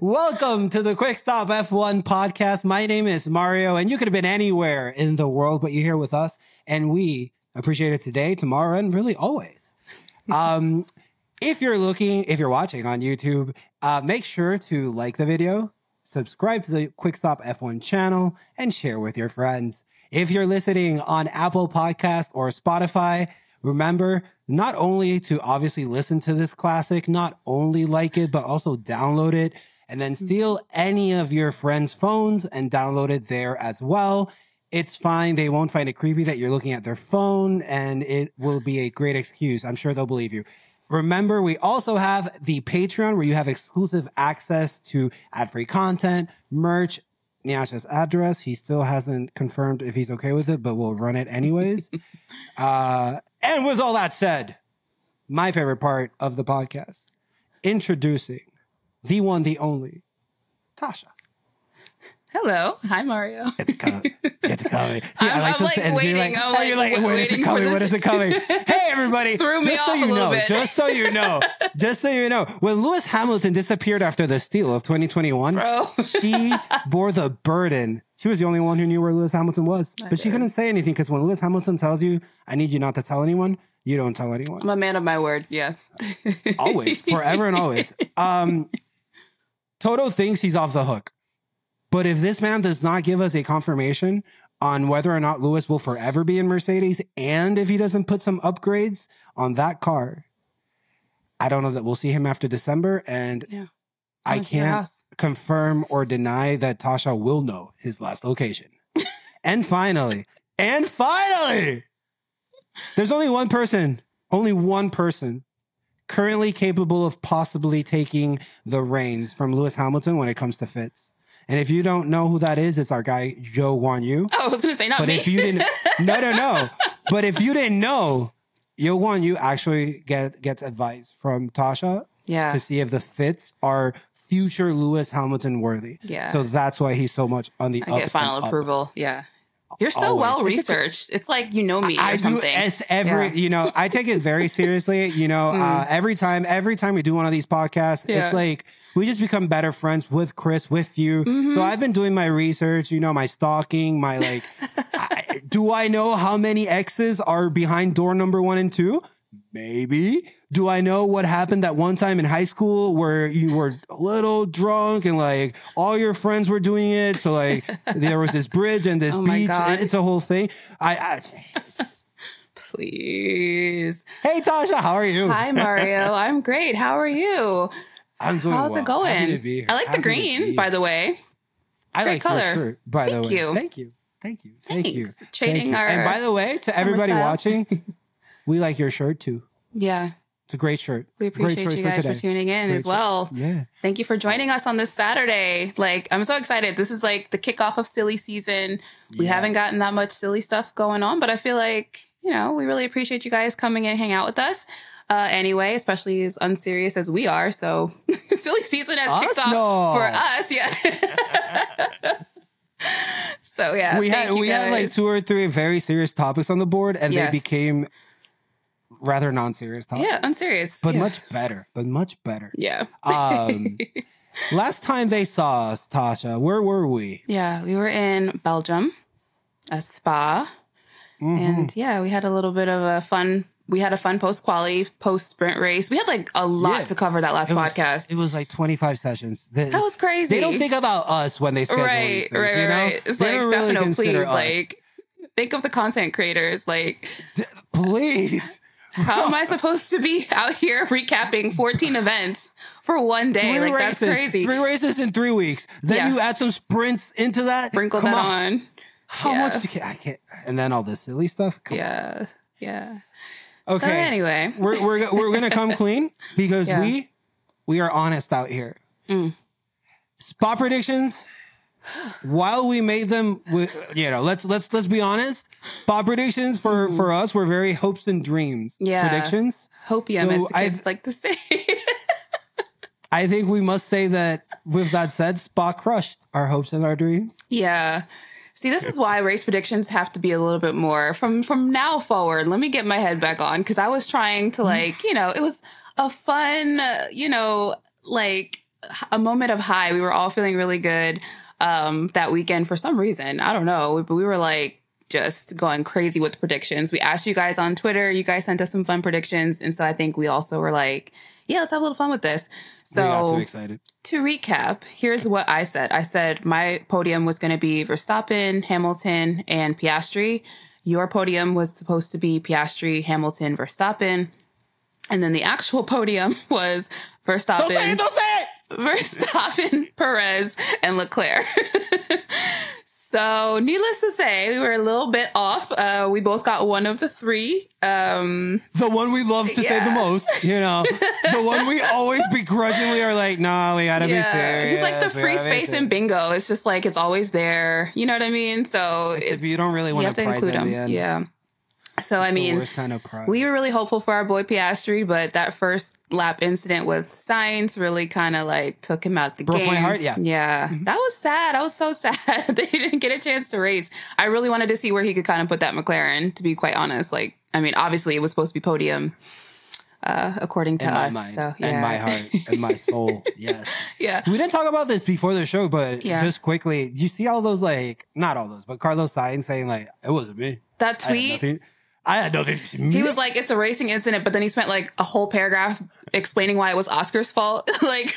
Welcome to the Quick Stop F1 podcast. My name is Mario, and you could have been anywhere in the world, but you're here with us, and we appreciate it today, tomorrow, and really always. Um, if you're looking, if you're watching on YouTube, uh, make sure to like the video, subscribe to the Quick Stop F1 channel, and share with your friends. If you're listening on Apple Podcast or Spotify, remember not only to obviously listen to this classic, not only like it, but also download it and then steal any of your friends' phones and download it there as well. It's fine. They won't find it creepy that you're looking at their phone and it will be a great excuse. I'm sure they'll believe you. Remember, we also have the Patreon where you have exclusive access to ad free content, merch, Nyasha's address. He still hasn't confirmed if he's okay with it, but we'll run it anyways. uh, and with all that said, my favorite part of the podcast, introducing the one, the only, Tasha. Hello. Hi, Mario. It's coming. It's coming. See, I'm- I'm, like, say- you're waiting. I'm, like, you're like, when is it coming? When is it coming? Hey, everybody. Threw me just so off you a little know, bit. just so you know, just so you know, when Lewis Hamilton disappeared after the steal of 2021, Bro. she bore the burden. She was the only one who knew where Lewis Hamilton was, but she couldn't say anything because when Lewis Hamilton tells you, "I need you not to tell anyone," you don't tell anyone. I'm a man of my word. Yeah. always, forever and always. Um, Toto thinks he's off the hook, but if this man does not give us a confirmation on whether or not Lewis will forever be in Mercedes, and if he doesn't put some upgrades on that car, I don't know that we'll see him after December. And Yeah. I Come to your can't confirm or deny that Tasha will know his last location. and finally, and finally, there's only one person, only one person currently capable of possibly taking the reins from Lewis Hamilton when it comes to fits. And if you don't know who that is, it's our guy Zhou Guanyu. Oh, I was gonna say not But me. if you didn't, no, no, no. But if you didn't know, Zhou Guanyu actually get gets advice from Tasha yeah. to see if the fits are future Lewis Hamilton worthy. Yeah. So that's why he's so much on the I up get final and up. approval. Yeah. You're so Always. well researched. It's like you know me or I do. something. It's every. Yeah. You know, I take it very seriously. You know, uh, every time, every time we do one of these podcasts, Yeah. it's like we just become better friends with Chris, with you. So I've been doing my research. You know, my stalking, my like. I, do I know how many X's are behind door number one and two? Maybe. Do I know what happened that one time in high school where you were a little drunk and like all your friends were doing it? So like there was this bridge and this Oh beach. God. It's a whole thing. I, I Please. Hey Tasha, how are you? Hi, Mario. I'm great. How are you? I'm doing How's well. it going? Happy to be here. I like Happy the green, by the way. I great like color. shirt, by Thank the way. you. Thank you. Thank you. Thank you. Thanks. Thank Trading you. our And by the way, to everybody style. watching, we like your shirt too. Yeah. It's a great shirt. We appreciate you guys for, today. tuning in Great as well. Yeah. Thank you for joining us on this Saturday. Like, I'm so excited. This is like the kickoff of silly season. We Yes. haven't gotten that much silly stuff going on, but I feel like, you know, we really appreciate you guys coming and hang out with us. Uh, anyway, especially as unserious as we are. So, silly season has kicked off No. for us. Yeah. so, yeah. we had we had like two or three very serious topics on the board, and Yes. they became rather non-serious topics. Yeah, unserious. but yeah. much better. But much better. Yeah. Um, last time they saw us, Tasha, where were we? Yeah, we were in Belgium, a spa. Mhm. And yeah, we had a little bit of a fun. We had a fun post quali, post sprint race. We had like a lot Yeah. to cover that last It was, podcast. it was like 25 sessions. That that was crazy. They don't think about us when they schedule right, things, right, you right, know? right. It's They like don't really Stefano, please, us. like think of the content creators. Like, please. How am I supposed to be out here recapping 14 events for one day? Three like races, that's crazy. Three races in three weeks. Then Yeah. you add some sprints into that. Sprinkle Come that on. How Yeah. much? Do, I can't. And then all this silly stuff. Come Yeah, yeah. on. So Okay. anyway, we're we're we're gonna come clean because Yeah. we we are honest out here. Mm. Spa predictions. While we made them, with, you know, let's let's let's be honest. Spa predictions for for us were very hopes and dreams Mm-hmm. Yeah. predictions. hope you So I've- like to say. I think we must say that. With that said, Spa crushed our hopes and our dreams. Yeah. See, this is why race predictions have to be a little bit more from from now forward. Let me get my head back on because I was trying to like, you know, it was a fun, uh, you know, like a moment of high. We were all feeling really good um, that weekend for some reason. I don't know, but we were like just going crazy with predictions. We asked you guys on Twitter. You guys sent us some fun predictions, and so I think we also were like, "Yeah, let's have a little fun with this." So we got too excited. To recap, here's what I said. I said my podium was going to be Verstappen, Hamilton, and Piastri. Your podium was supposed to be Piastri, Hamilton, Verstappen. And then the actual podium was Verstappen. Don't say it, don't say it! Verstappen, Perez, and Leclerc. so, needless to say, we were a little bit off. Uh, we both got one of the three. Um, the one we love to say the most, you know, the one we always begrudgingly are like, nah, we gotta be serious. he's like the free space in bingo. It's just like it's always there. You know what I mean? So it's, you don't really want have to include him. Yeah. So I mean, kind of we were really hopeful for our boy Piastri, but that first lap incident with Sainz really kind of like took him out the Broke game. my heart, yeah. yeah, Mhm. that was sad. I was so sad that he didn't get a chance to race. I really wanted to see where he could kind of put that McLaren. To be quite honest, like I mean, obviously it was supposed to be podium, uh, according to us. mind, so yeah, and my heart, and my soul. Yes. yeah, We didn't talk about this before the show, but Yeah. just quickly, you see all those like not all those, but Carlos Sainz saying like it wasn't me. that tweet. I had nothing. He was like, "It's a racing incident," but then he spent like a whole paragraph explaining why it was Oscar's fault. like,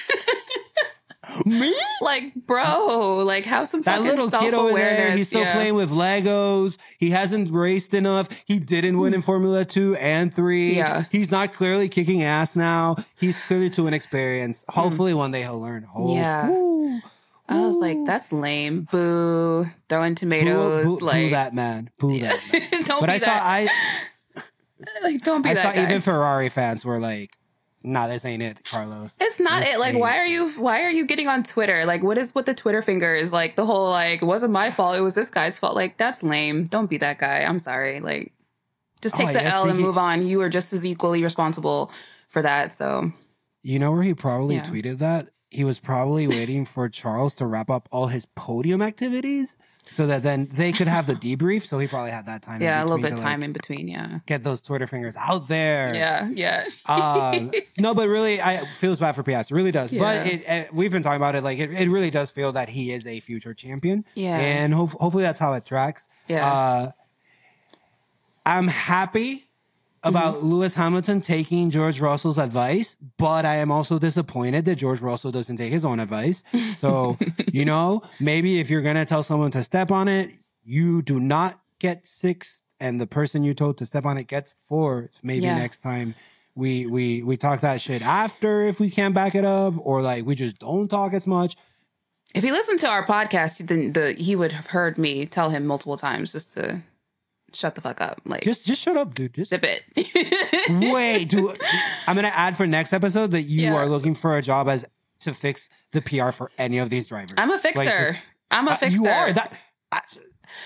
me. like, bro, like, have some That fucking little kid over there, he's still playing with Legos. He hasn't raced enough. He didn't win in Formula Two and Three. Yeah. he's not clearly kicking ass now. He's clearly too inexperienced. Hopefully, one day he'll learn. Oh, Yeah. Ooh. I was like, "That's lame." Boo, throwing tomatoes. boo- boo like, that man. Boo that. Man. don't But be I saw that. I like, don't be I that saw guy. even Ferrari fans were like, "Nah, this ain't it, Carlos." it's not This it. Like, ain't why are you? Why are you getting on Twitter? Like, what is with the Twitter fingers? Like the whole like, it wasn't my fault. It was this guy's fault. Like, that's lame. Don't be that guy. I'm sorry. Like, just Oh, take I the L and the- move on. You are just as equally responsible for that. So You know where he probably Yeah. tweeted that? He was probably waiting for Charles to wrap up all his podium activities so that then they could have the debrief. So he probably had that time. in yeah, a little bit to, time like, in between. Yeah. Get those Twitter fingers out there. Yeah. Yes. um, no, but really, I it feels bad for Piastri. It really does. Yeah. But it, it, we've been talking about it. Like it, it really does feel that he is a future champion. Yeah. and hope, hopefully that's how it tracks. Yeah. Uh, I'm happy about Mm-hmm. Lewis Hamilton taking George Russell's advice, but I am also disappointed that George Russell doesn't take his own advice. So, you know, maybe if you're going to tell someone to step on it, you do not get sixth, and the person you told to step on it gets fourth. Maybe Yeah. next time. We, we we talk that shit after if we can't back it up or like we just don't talk as much. If he listened to our podcast, then the he would have heard me tell him multiple times just to shut the fuck up. Like Just just shut up, dude. Just zip it. Wait, do I'm gonna add for next episode that you Yeah. are looking for a job as to fix the PR for any of these drivers. I'm a fixer. just- I'm a Uh, fixer. you are that. I,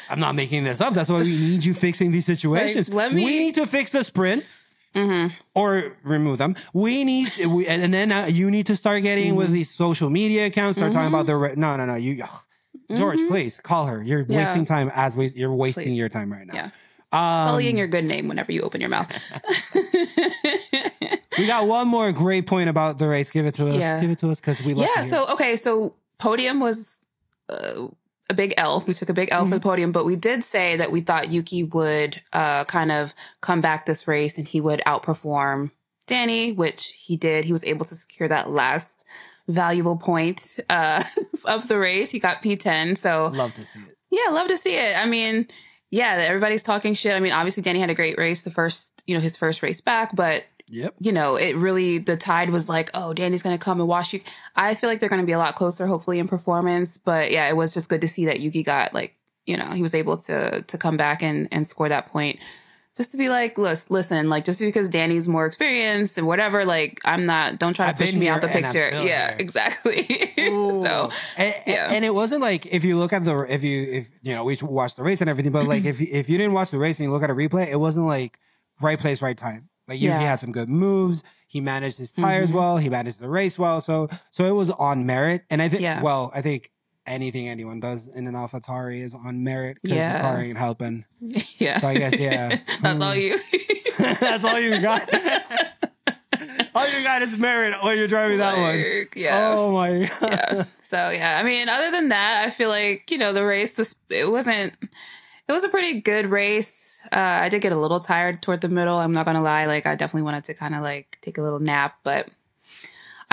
I'm not making this up. That's why we need you fixing these situations. let me- We need to fix the sprints hmm or remove them. We need, we, and, and then uh, you need to start getting with Mm-hmm. these social media accounts. Start talking about the re- no, no, no. You, ugh. George, Mhm. please call her. You're Yeah. wasting time as we, you're wasting Please. your time right now. Yeah. Um, Sullying your good name whenever you open your mouth. we got one more great point about the race. Give it to us. Yeah. Give it to us because we love yeah. So okay. So podium was uh, a big L. We took a big L Mm-hmm. for the podium, but we did say that we thought Yuki would uh, kind of come back this race and he would outperform Danny, which he did. He was able to secure that last valuable point uh, of the race. He got P10. So Love to see it. Yeah, love to see it. I mean, yeah, everybody's talking shit. I mean, obviously Danny had a great race, the first, you know, his first race back, but Yep. you know, it really the tide was like, oh, Danny's gonna come and wash you. I feel like they're gonna be a lot closer, hopefully, in performance. But yeah, it was just good to see that Yuki got like, you know, he was able to to come back and and score that point. Just to be like, listen, listen, like just because Danny's more experienced and whatever, like I'm not. Don't try to I've push me out the here and I'm picture. Yeah, exactly. so and, yeah. and it wasn't like if you look at the if you if you know we watched the race and everything, but like if you, if you didn't watch the race and you look at a replay, it wasn't like right place, right time. Like you, Yeah. he had some good moves. He managed his tires Mhm. well. He managed the race well. So so it was on merit. And I think Yeah. well, I think anything anyone does in an AlphaTauri is on merit because Yeah. the car ain't helping. yeah, So I guess yeah, that's all you. That's all you got. All you got is merit when you're driving that one. Like, Yeah. Oh my god. yeah. So yeah, I mean, other than that, I feel like you know the race. This it wasn't. It was a pretty good race. Uh, I did get a little tired toward the middle. I'm not gonna lie. Like I definitely wanted to kind of like take a little nap, but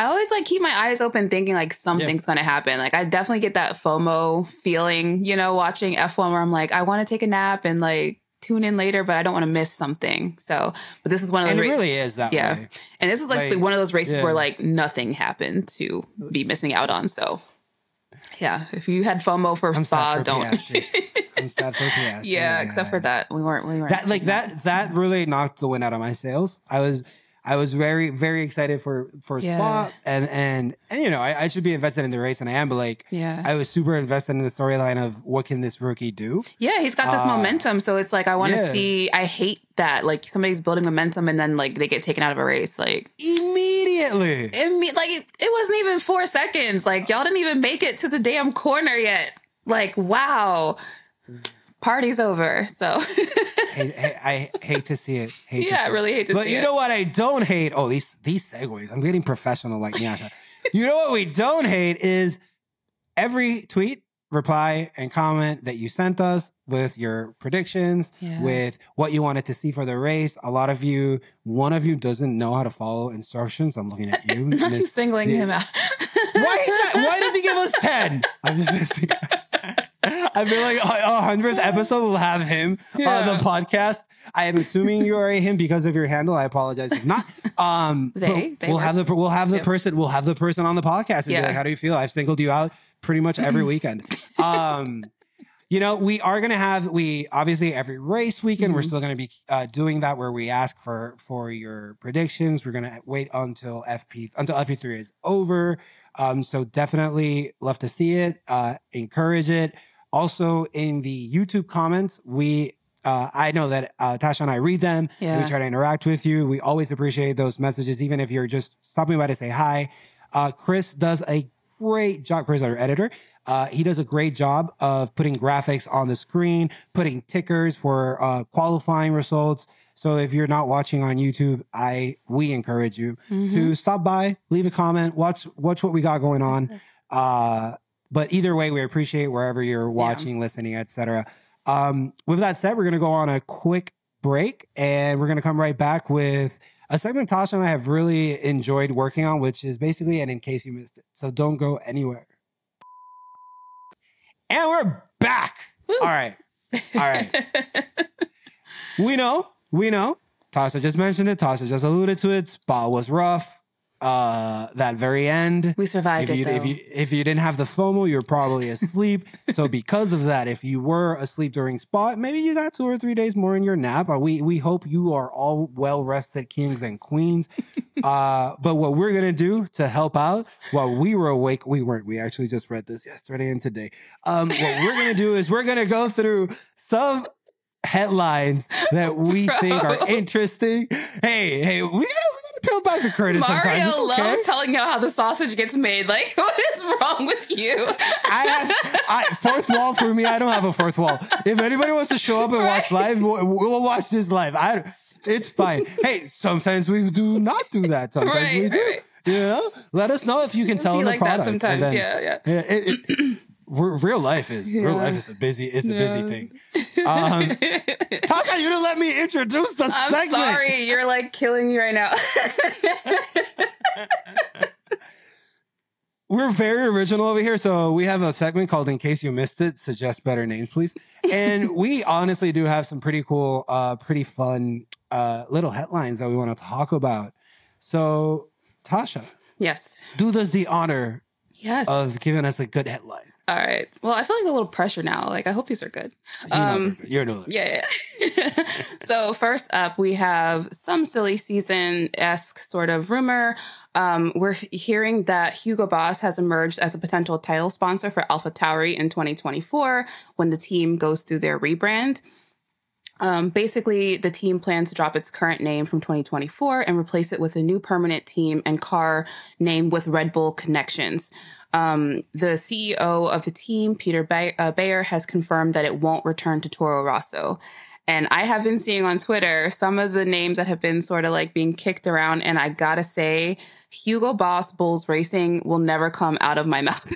I always like keep my eyes open, thinking like something's gonna happen. Like I definitely get that FOMO feeling, you know, watching F1 where I'm like, I want to take a nap and like tune in later, but I don't want to miss something. So, but this is one of And the it ra- really is that Yeah. way. and this is like, Like, one of those races yeah. where like nothing happened to be missing out on. So, yeah, if you had FOMO for I'm Spa, for don't. I'm sad for Piastri. yeah, except for that, we weren't. We weren't that like that that really knocked the wind out of my sails. I was I was very very excited for for Yeah. Spa and and and you know I, I should be invested in the race and I am, but like Yeah, I was super invested in the storyline of what can this rookie do. yeah, he's got this Uh, momentum. So it's like I want to yeah. see. I hate that like somebody's building momentum and then like they get taken out of a race. Like Immediately, it, like it, it wasn't even four seconds. Like y'all didn't even make it to the damn corner yet. Like wow, party's over. So Hey, hey, I hate to see it. Hate yeah, I it. really hate to But see you know what I don't hate? Oh, these these segues. I'm getting professional like Nyasha. you know what we don't hate is every tweet, reply, and comment that you sent us with your predictions, Yeah. with what you wanted to see for the race. A lot of you, one of you doesn't know how to follow instructions. I'm looking at you. Not you singling him out. why is that? Why does he give us 10? I'm just. I feel like a hundredth episode will have him on the podcast. I am assuming you are him because of your handle. I apologize if not. Um, They- they we'll have the we'll have the Yep. person we'll have the person on the podcast and be Yeah. like, "How do you feel?" I've singled you out pretty much every weekend. Um, you know, we are gonna have we obviously every race weekend we're Mhm. still gonna be uh, doing that where we ask for for your predictions. We're gonna wait until FP until FP three is over. Um, so definitely love to see it. Uh, encourage it. Also in the YouTube comments, we uh, I know that uh, Tasha and I read them. Yeah. We try to interact with you. We always appreciate those messages, even if you're just stopping by to say hi. Uh, Chris does a great job. Chris, our editor, uh, he does a great job of putting graphics on the screen, putting tickers for uh, qualifying results. So if you're not watching on YouTube, I we encourage you Mhm. to stop by, leave a comment, watch watch what we got going on. Uh, but either way, we appreciate wherever you're watching, listening, etc. Um, with that said, we're gonna go on a quick break, and we're gonna come right back with a segment Tasha and I have really enjoyed working on, which is basically and in case you missed it. So don't go anywhere. And we're back. Woo. All right. All right. We know, we know. Tasha just mentioned it. Tasha just alluded to it. Spa was rough. Uh, that very end. we survived If you, it though. if you if you didn't have the FOMO, you're probably asleep. so because of that, if you were asleep during Spa, maybe you got two or three days more in your nap. Uh, We we hope you are all well rested, kings and queens. uh, but what we're gonna do to help out while we were awake, we weren't. We actually just read this yesterday and today. Um, what we're gonna do is we're gonna go through some headlines that we think are interesting. Hey, hey, we gotta, gotta peel the curtain. Mario okay. loves telling you how the sausage gets made. Like, what is wrong with you? I have I, fourth wall for me. I don't have a fourth wall. If anybody wants to show up and watch live, we'll, we'll watch this live. I, it's fine. Hey, sometimes we do not do that. Sometimes right, we do. right. You know, let us know if you can tell Be them the like that product. sometimes. then- yeah, yeah. Yeah, it, it, re- real life is real life is a busy it's a busy thing. Um, Tasha, you didn't let me introduce the I'm segment. sorry. You're like killing me right now. We're very original over here. So we have a segment called In Case You Missed It, suggest better names, please. And we honestly do have some pretty cool, uh, pretty fun uh, little headlines that we want to talk about. So, Tasha, yes. do us the honor Yes. of giving us a good headline. All right. Well, I feel like a little pressure now. Like, I hope these are good. You know Um, good. You're no Yeah, yeah. so first up, we have some silly season esque sort of rumor. Um, we're hearing that Hugo Boss has emerged as a potential title sponsor for Alpha Tauri in 2024 when the team goes through their rebrand. Um, basically, the team plans to drop its current name from 2024 and replace it with a new permanent team and car name with Red Bull connections. Um, the CEO of the team, Peter Bay- uh, Bayer, has confirmed that it won't return to Toro Rosso. And I have been seeing on Twitter some of the names that have been sort of like being kicked around. And I gotta say, Hugo Boss Bulls Racing will never come out of my mouth.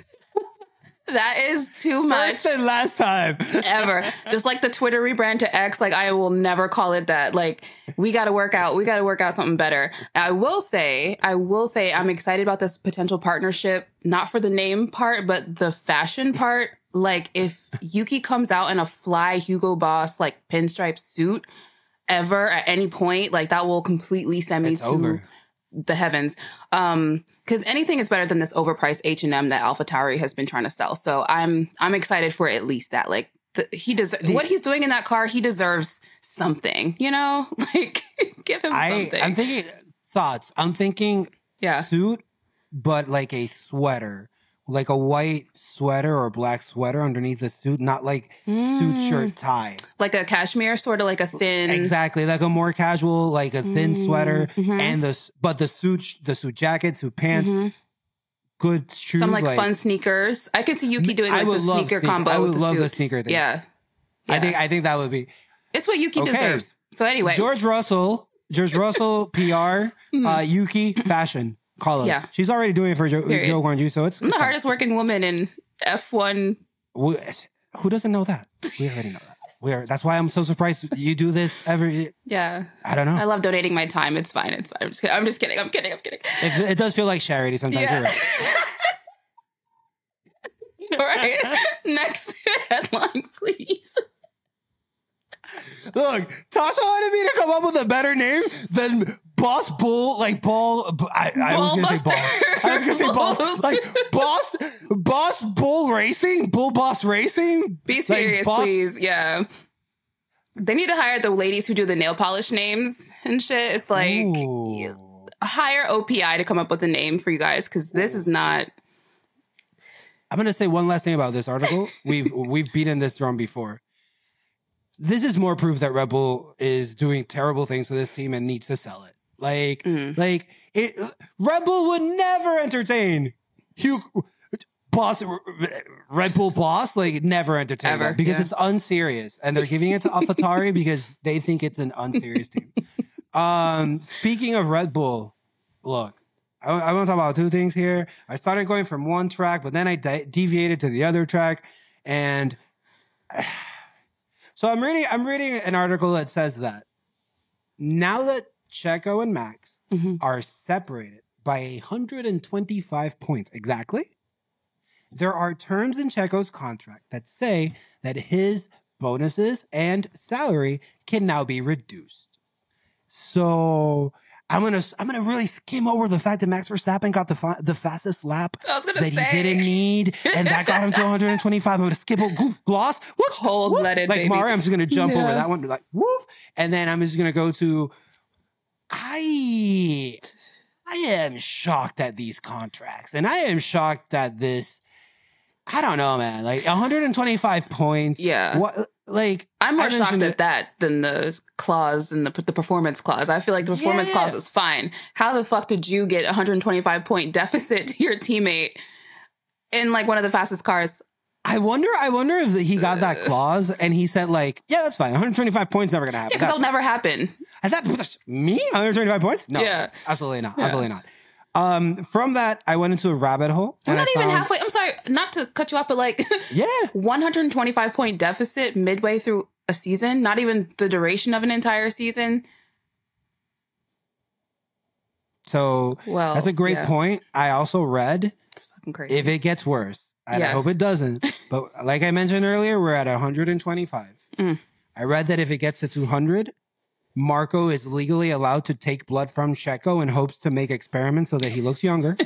That is too much. First and last time. ever. Just like the Twitter rebrand to X, like I will never call it that. Like we got to work out, we got to work out something better. I will say, I will say, I'm excited about this potential partnership, not for the name part, but the fashion part. Like if Yuki comes out in a fly Hugo Boss like pinstripe suit ever at any point, like that will completely send me It's to over. The heavens. Um, because anything is better than this overpriced H and M that AlphaTauri has been trying to sell. So I'm I'm excited for at least that. Like the, he does what he's doing in that car. He deserves something. You know, like give him I something. I'm thinking thoughts. I'm thinking yeah, suit, but like a sweater, like a white sweater or black sweater underneath the suit, not like suit Mm. shirt tie. like a cashmere, sort of like a thin. Exactly, like a more casual, like a thin sweater, Mhm. and the but the suit, the suit jacket, suit pants, Mhm. good shoes, Some like, fun sneakers. I can see Yuki doing like the love sneaker combo. I would the love suit. the sneaker thing. Yeah. I think I think that would be it's what Yuki Okay. deserves. So anyway, George Russell, George Russell, PR, uh, Yuki, fashion. Hmm. Yeah. she's already doing it for Joe, Period. Zhou Guanyu, so it's I'm the hardest working woman in F1. We- Who doesn't know that? We already know that. We are. That's why I'm so surprised you do this every. Yeah. I don't know. I love donating my time. It's fine. It's fine. I'm just kidding. I'm just kidding. I'm kidding. I'm kidding. It, it does feel like charity sometimes. Yeah. Right. All right. Next headline, please. Look, Tasha wanted me to come up with a better name than Boss Bull, like Ball. I, I was gonna say Boss. I was gonna say Boss, like Boss, Boss Bull Racing, Bull Boss Racing. Be serious, boss- please. Yeah. They need to hire the ladies who do the nail polish names and shit. It's like hire OPI to come up with a name for you guys because this is not. I'm gonna say one last thing about this article. We've we've beaten this drum before. This is more proof that Red Bull is doing terrible things to this team and needs to sell it. Like, Mm. like it. Red Bull would never entertain Hugo Boss Red Bull boss. Like, never entertain Ever, because yeah. it's unserious, and they're giving it to AlphaTauri because they think it's an unserious team. Um, speaking of Red Bull, look, I, I want to talk about two things here. I started going from one track, but then I de- deviated to the other track, and so I'm reading. I'm reading an article that says that now that Checo and Max Mhm. are separated by 125 points exactly, there are terms in Checo's contract that say that his bonuses and salary can now be reduced. So I'm gonna I'm gonna really skim over the fact that Max Verstappen got the fa- the fastest lap I was gonna that say he didn't need, and that got him to 125. I'm gonna skip a goof gloss. Whoops, Cold-blooded, Like baby. Mario, I'm just gonna jump over that one, like woof, and then I'm just gonna go to. I I am shocked at these contracts, and I am shocked at this. I don't know, man. Like 125 points. Yeah. What? Like I'm more shocked at that than the clause and the the performance clause. I feel like the performance Yeah. clause is fine. How the fuck did you get 125 point deficit to your teammate in like one of the fastest cars? I wonder. I wonder if he got that clause and he said like, "Yeah, that's fine. 125 points never gonna happen." Yeah, happen." because that'll never happen. I thought me 125 points. No, Yeah. absolutely not. Yeah. Absolutely not. Um, from that, I went into a rabbit hole. We're and not I even found- halfway. I'm sorry, not to cut you off, but like Yeah, 125 point deficit midway through a season, not even the duration of an entire season. so Well, that's a great yeah, point. I also read It's fucking crazy. if it gets worse, and I Yeah. hope it doesn't. But like I mentioned earlier, we're at 125. Mm. I read that if it gets to 200, Marko is legally allowed to take blood from Checo in hopes to make experiments so that he looks younger.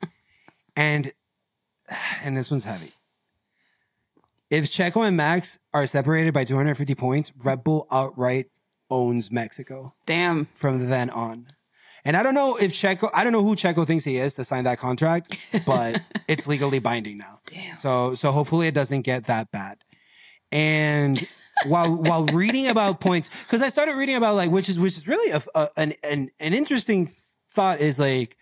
and and this one's heavy. If Checo and Max are separated by 250 points, Red Bull outright owns Mexico Damn. from then on. And I don't know if Checo, I don't know who Checo thinks he is to sign that contract, but it's legally binding now. Damn. So so hopefully it doesn't get that bad. And while while reading about points, because I started reading about like which is which is really a, a- an, an an interesting thought is like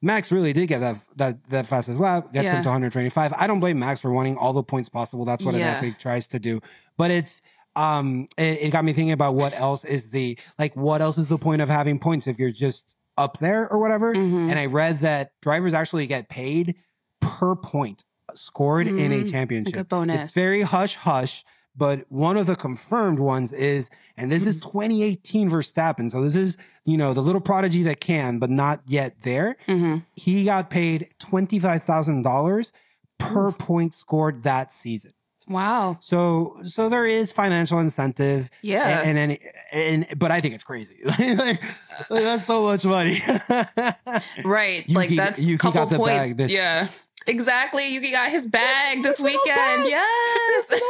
Max really did get that that that fastest lap, gets Yeah. him to 125. I don't blame Max for wanting all the points possible. That's what Yeah. an athlete tries to do. But it's um, it, it got me thinking about what else is the like what else is the point of having points if you're just up there or whatever. Mhm. And I read that drivers actually get paid per point scored in a championship. Like a bonus. It's very hush hush, but one of the confirmed ones is, and this is 2018 Verstappen. So this is, you know, the little prodigy that can, but not yet there. Mhm. He got paid $25,000 per point scored that season. Wow. So, so there is financial incentive, Yeah. and, and and but I think it's crazy. like, that's so much money. right. Yuki- like that's couple got the points. bag this- yeah. Exactly. Yuki got his bag this weekend. Yes.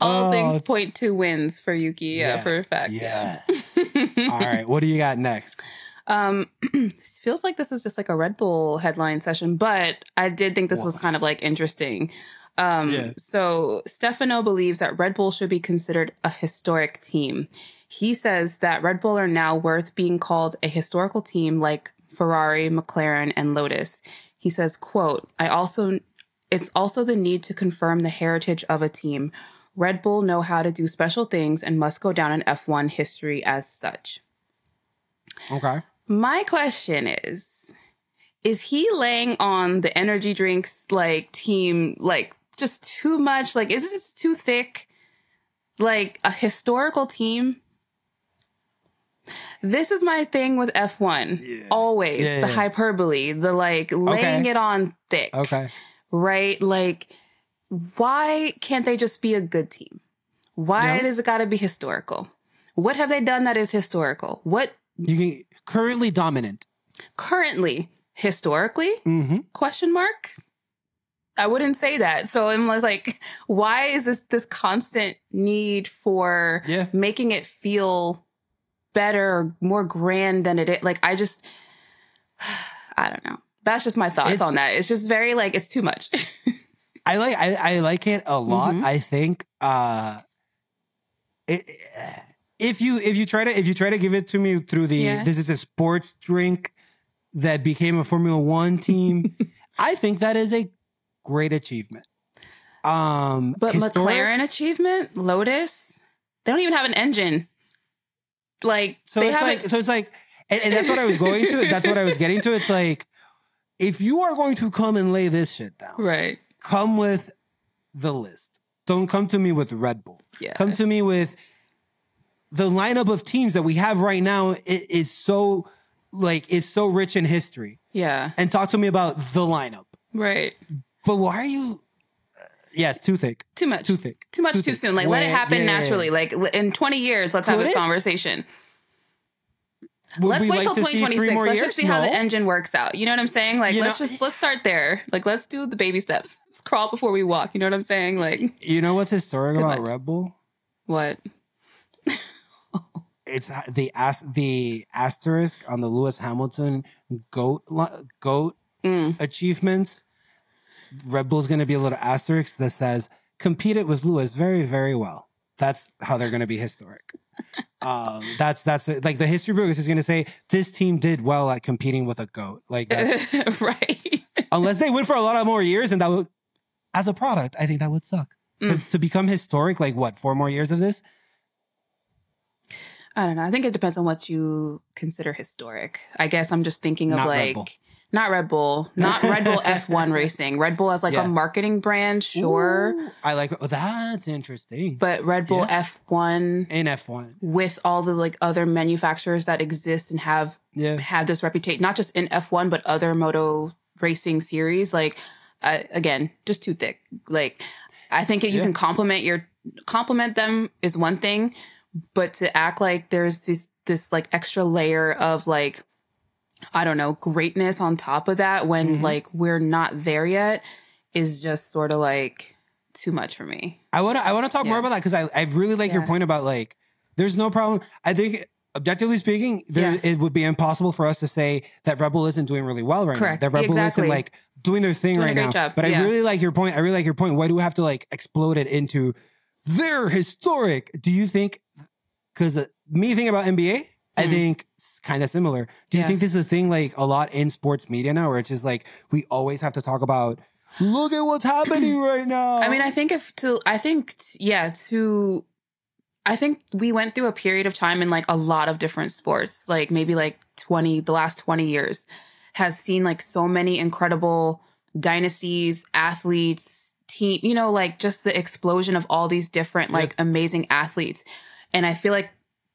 All Oh, things point to wins for Yuki. Yeah, for a fact. yes. Yeah. All right, what do you got next? Um, feels like this is just like a Red Bull headline session, but I did think this was kind of like interesting. Um, Yeah. so Stefano believes that Red Bull should be considered a historic team. He says that Red Bull are now worth being called a historical team like Ferrari, McLaren, and Lotus. He says, quote, I also it's also the need to confirm the heritage of a team. Red Bull know how to do special things and must go down in F1 history as such. Okay. My question is Is he laying on the energy drinks like team like just too much? Like, is this too thick? Like a historical team? This is my thing with F1. Yeah. Always Yeah, the yeah. hyperbole, the like laying Okay. it on thick, Okay. right? Like, why can't they just be a good team? Why Yeah. does it got to be historical? What have they done that is historical? What You can currently dominant. currently historically Mm-hmm. question mark i wouldn't say that so i'm like why is this this constant need for Yeah. making it feel better or more grand than it is like i just i don't know that's just my thoughts It's- on that it's just very like it's too much I like I, I like it a lot. Mhm. I think uh it, if you if you try to if you try to give it to me through the Yeah. this is a sports drink that became a Formula 1 team, I think that is a great achievement. Um but historic- mclaren achievement lotus they don't even have an engine like So they it's haven't like so it's like and, and that's what I was going to. That's what I was getting to. It's like if you are going to come and lay this shit down, right come with the list. Don't come to me with Red Bull. yeah Come to me with the lineup of teams that we have right now is so like is so rich in history. yeah And talk to me about the lineup. right But why are you uh, Yes, too thick. too much Too thick. too much too, thick. soon. Like let it happen yeah, naturally. Like in 20 years, let's have Could this it? conversation. Would let's wait like till to see three 2026. Let's years? just see how the engine works out. You know what I'm saying? Like You let's know- just let's start there. Like let's do the baby steps. Let's crawl before we walk. You know what I'm saying? Like You know what's historic Too about much. Red Bull? what? It's the as the asterisk on the Lewis Hamilton goat goat Mm. achievements. Red Bull's going to be a little asterisk that says competed with Lewis very very well. That's how they're going to be historic. um, that's that's like the history book is just going to say this team did well at competing with a goat. Like right. unless they win for a lot of more years, and that would, as a product, I think that would suck. Mm. To become historic, like what four more years of this? I don't know. I think it depends on what you consider historic. I guess I'm just thinking of Not Red like Bull. not Red Bull, not Red Bull F1 racing. Red Bull as like Yeah. a marketing brand, sure. Ooh, I like. Oh, that's interesting. But Red Bull Yeah. F1 in F one, with all the like other manufacturers that exist and have yeah, have this reputation, not just in F1 but other moto racing series. Like uh, again, just too thick. Like I think you Yeah. can compliment your compliment them is one thing, but to act like there's this this like extra layer of like I don't know greatness on top of that when Mhm. like we're not there yet is just sort of like too much for me. I want to. I want to talk more about that because I, I really like your point about like. There's no problem. I think objectively speaking, there, Yeah. it would be impossible for us to say that Red Bull isn't doing really well right Correct. now. That Red Bull Exactly. isn't like doing their thing Doing right great now. job. But I really like your point. I really like your point. Why do we have to like explode it into they're historic? Do you think? Because uh, me thinking about NBA, I Mhm. think it's kind of similar. Do you Yeah. think this is a thing like a lot in sports media now, where it's just like we always have to talk about look at what's happening right now. I mean, I think if to, I think, t- yeah, to, I think we went through a period of time in like a lot of different sports, like maybe like 20, the last 20 years has seen like so many incredible dynasties, athletes, team, you know, like just the explosion of all these different Yeah. like amazing athletes. And I feel like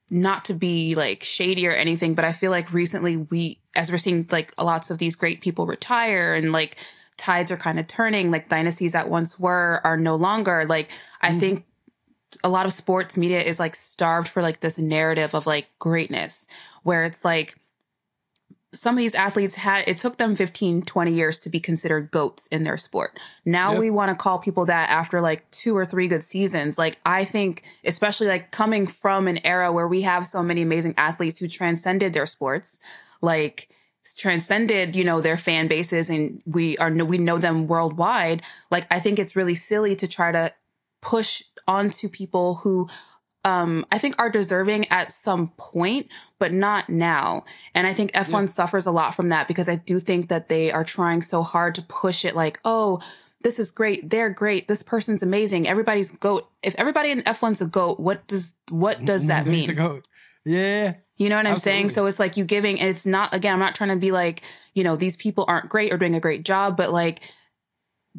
not to be like shady or anything, but I feel like recently we, as we're seeing like lots of these great people retire and like tides are kind of turning, like dynasties that once were are no longer. Like I Mhm. think a lot of sports media is like starved for like this narrative of like greatness where it's like some of these athletes had it took them 15 20 years to be considered goats in their sport now Yep. we want to call people that after like two or three good seasons like i think especially like coming from an era where we have so many amazing athletes who transcended their sports like transcended you know their fan bases and we are we know them worldwide like i think it's really silly to try to push onto people who um I think are deserving at some point, but not now. And I think F1 suffers a lot from that because I do think that they are trying so hard to push it like, oh, this is great, they're great, this person's amazing, everybody's goat. If everybody in F1's a goat, what does what does that mean? goat. Yeah. You know what I'm Absolutely. saying? So it's like you giving, and it's not, again, I'm not trying to be like, you know, these people aren't great or doing a great job, but like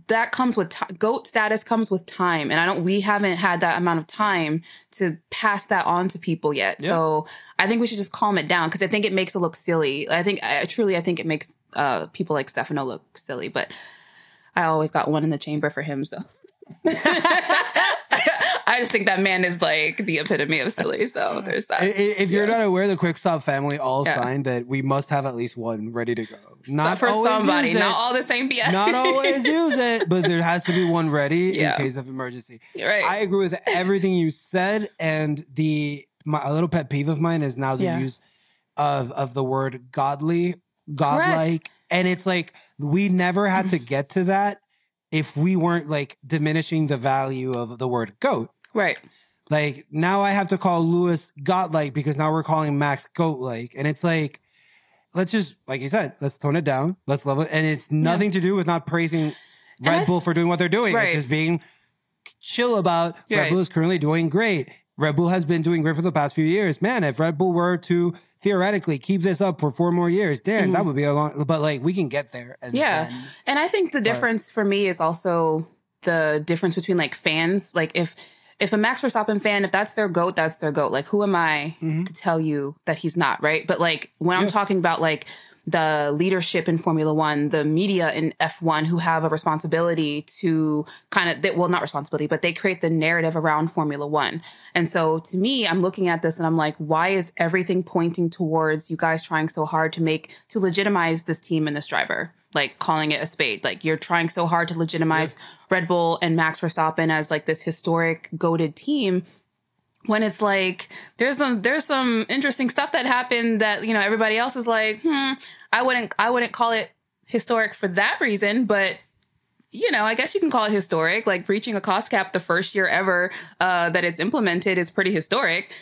that comes with ti goat status comes with time. And I don't, we haven't had that amount of time to pass that on to people yet. Yeah. So I think we should just calm it down because I think it makes it look silly. I think, I truly, I think it makes uh, people like Stefano look silly, but I always got one in the chamber for him. So I just think that man is like the epitome of silly. So there's I- i- that. If you're Yeah. not aware, the Quick Stop family all Yeah. signed that we must have at least one ready to go. Not for somebody, it, not all the same BS. not always use it, but there has to be one ready Yeah. in case of emergency. right. I agree with everything you said, and the my a little pet peeve of mine is now the Yeah. use of of the word godly, godlike, and it's like we never had to get to that if we weren't like diminishing the value of the word goat. Right. Like now I have to call Lewis godlike because now we're calling Max goat like, and it's like. Let's just, like you said, let's tone it down. Let's level it. And it's nothing to do with not praising Red Bull for doing what they're doing. Right. It's just being chill about Red Right. Bull is currently doing great. Red Bull has been doing great for the past few years. Man, if Red Bull were to theoretically keep this up for four more years, damn, that would be a long. But like we can get there. And Mm-hmm. Yeah. then- And I think the difference for me is also the difference between like fans. Like if if a Max Verstappen fan, if that's their goat, that's their goat. Like who am I Mhm. to tell you that he's not, right? But like when I'm talking about like the leadership in Formula One, the media in F1 who have a responsibility to kind of, they, well, not responsibility, but they create the narrative around Formula One. And so to me, I'm looking at this and I'm like, why is everything pointing towards you guys trying so hard to make, to legitimize this team and this driver? Like calling it a spade. Like you're trying so hard to legitimize Red Bull and Max Verstappen as like this historic goaded team when it's like there's some there's some interesting stuff that happened that you know everybody else is like hmm i wouldn't i wouldn't call it historic for that reason but you know i guess you can call it historic like reaching a cost cap the first year ever uh, that it's implemented is pretty historic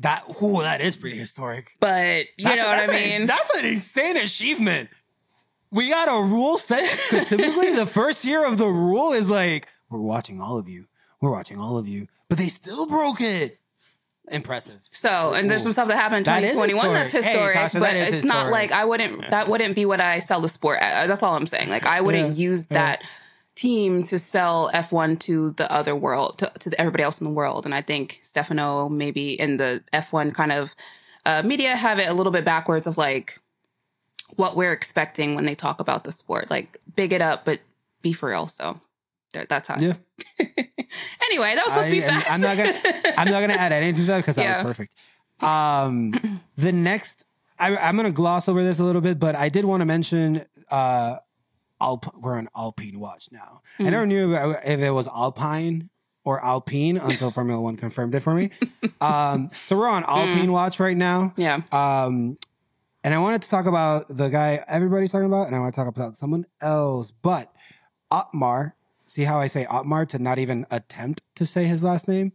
that ooh, that is pretty historic. but you That's- know what i that's a- mean that's an insane achievement. We got a rule set because typically the first year of the rule is like we're watching all of you, we're watching all of you, but they still broke it. Impressive. so and there's Ooh. some stuff that happened in That is 2021 that's historic. Hey, Tasha, but that is it's not like i wouldn't that wouldn't be what i sell the sport at. that's all i'm saying like i wouldn't use yeah. that team to sell F1 to the other world, to, to everybody else in the world. And I think Stefano, maybe in the F1 kind of uh, media, have it a little bit backwards of like what we're expecting when they talk about the sport. Like, big it up, but be for real. So that's how. Yeah. anyway, that was supposed to be fast. I'm not gonna- I'm not gonna add anything to that because that Yeah. was perfect. Um, the next, I, I'm gonna gloss over this a little bit, but I did want to mention. Uh, Alp, we're on Alpine watch now. I Mhm. never knew if it was Alpine or Alpine until Formula One confirmed it for me. Um, so we're on Alpine watch right now. yeah. Um, and I wanted to talk about the guy everybody's talking about, and I want to talk about someone else. But Otmar, see how I say Otmar to not even attempt to say his last name?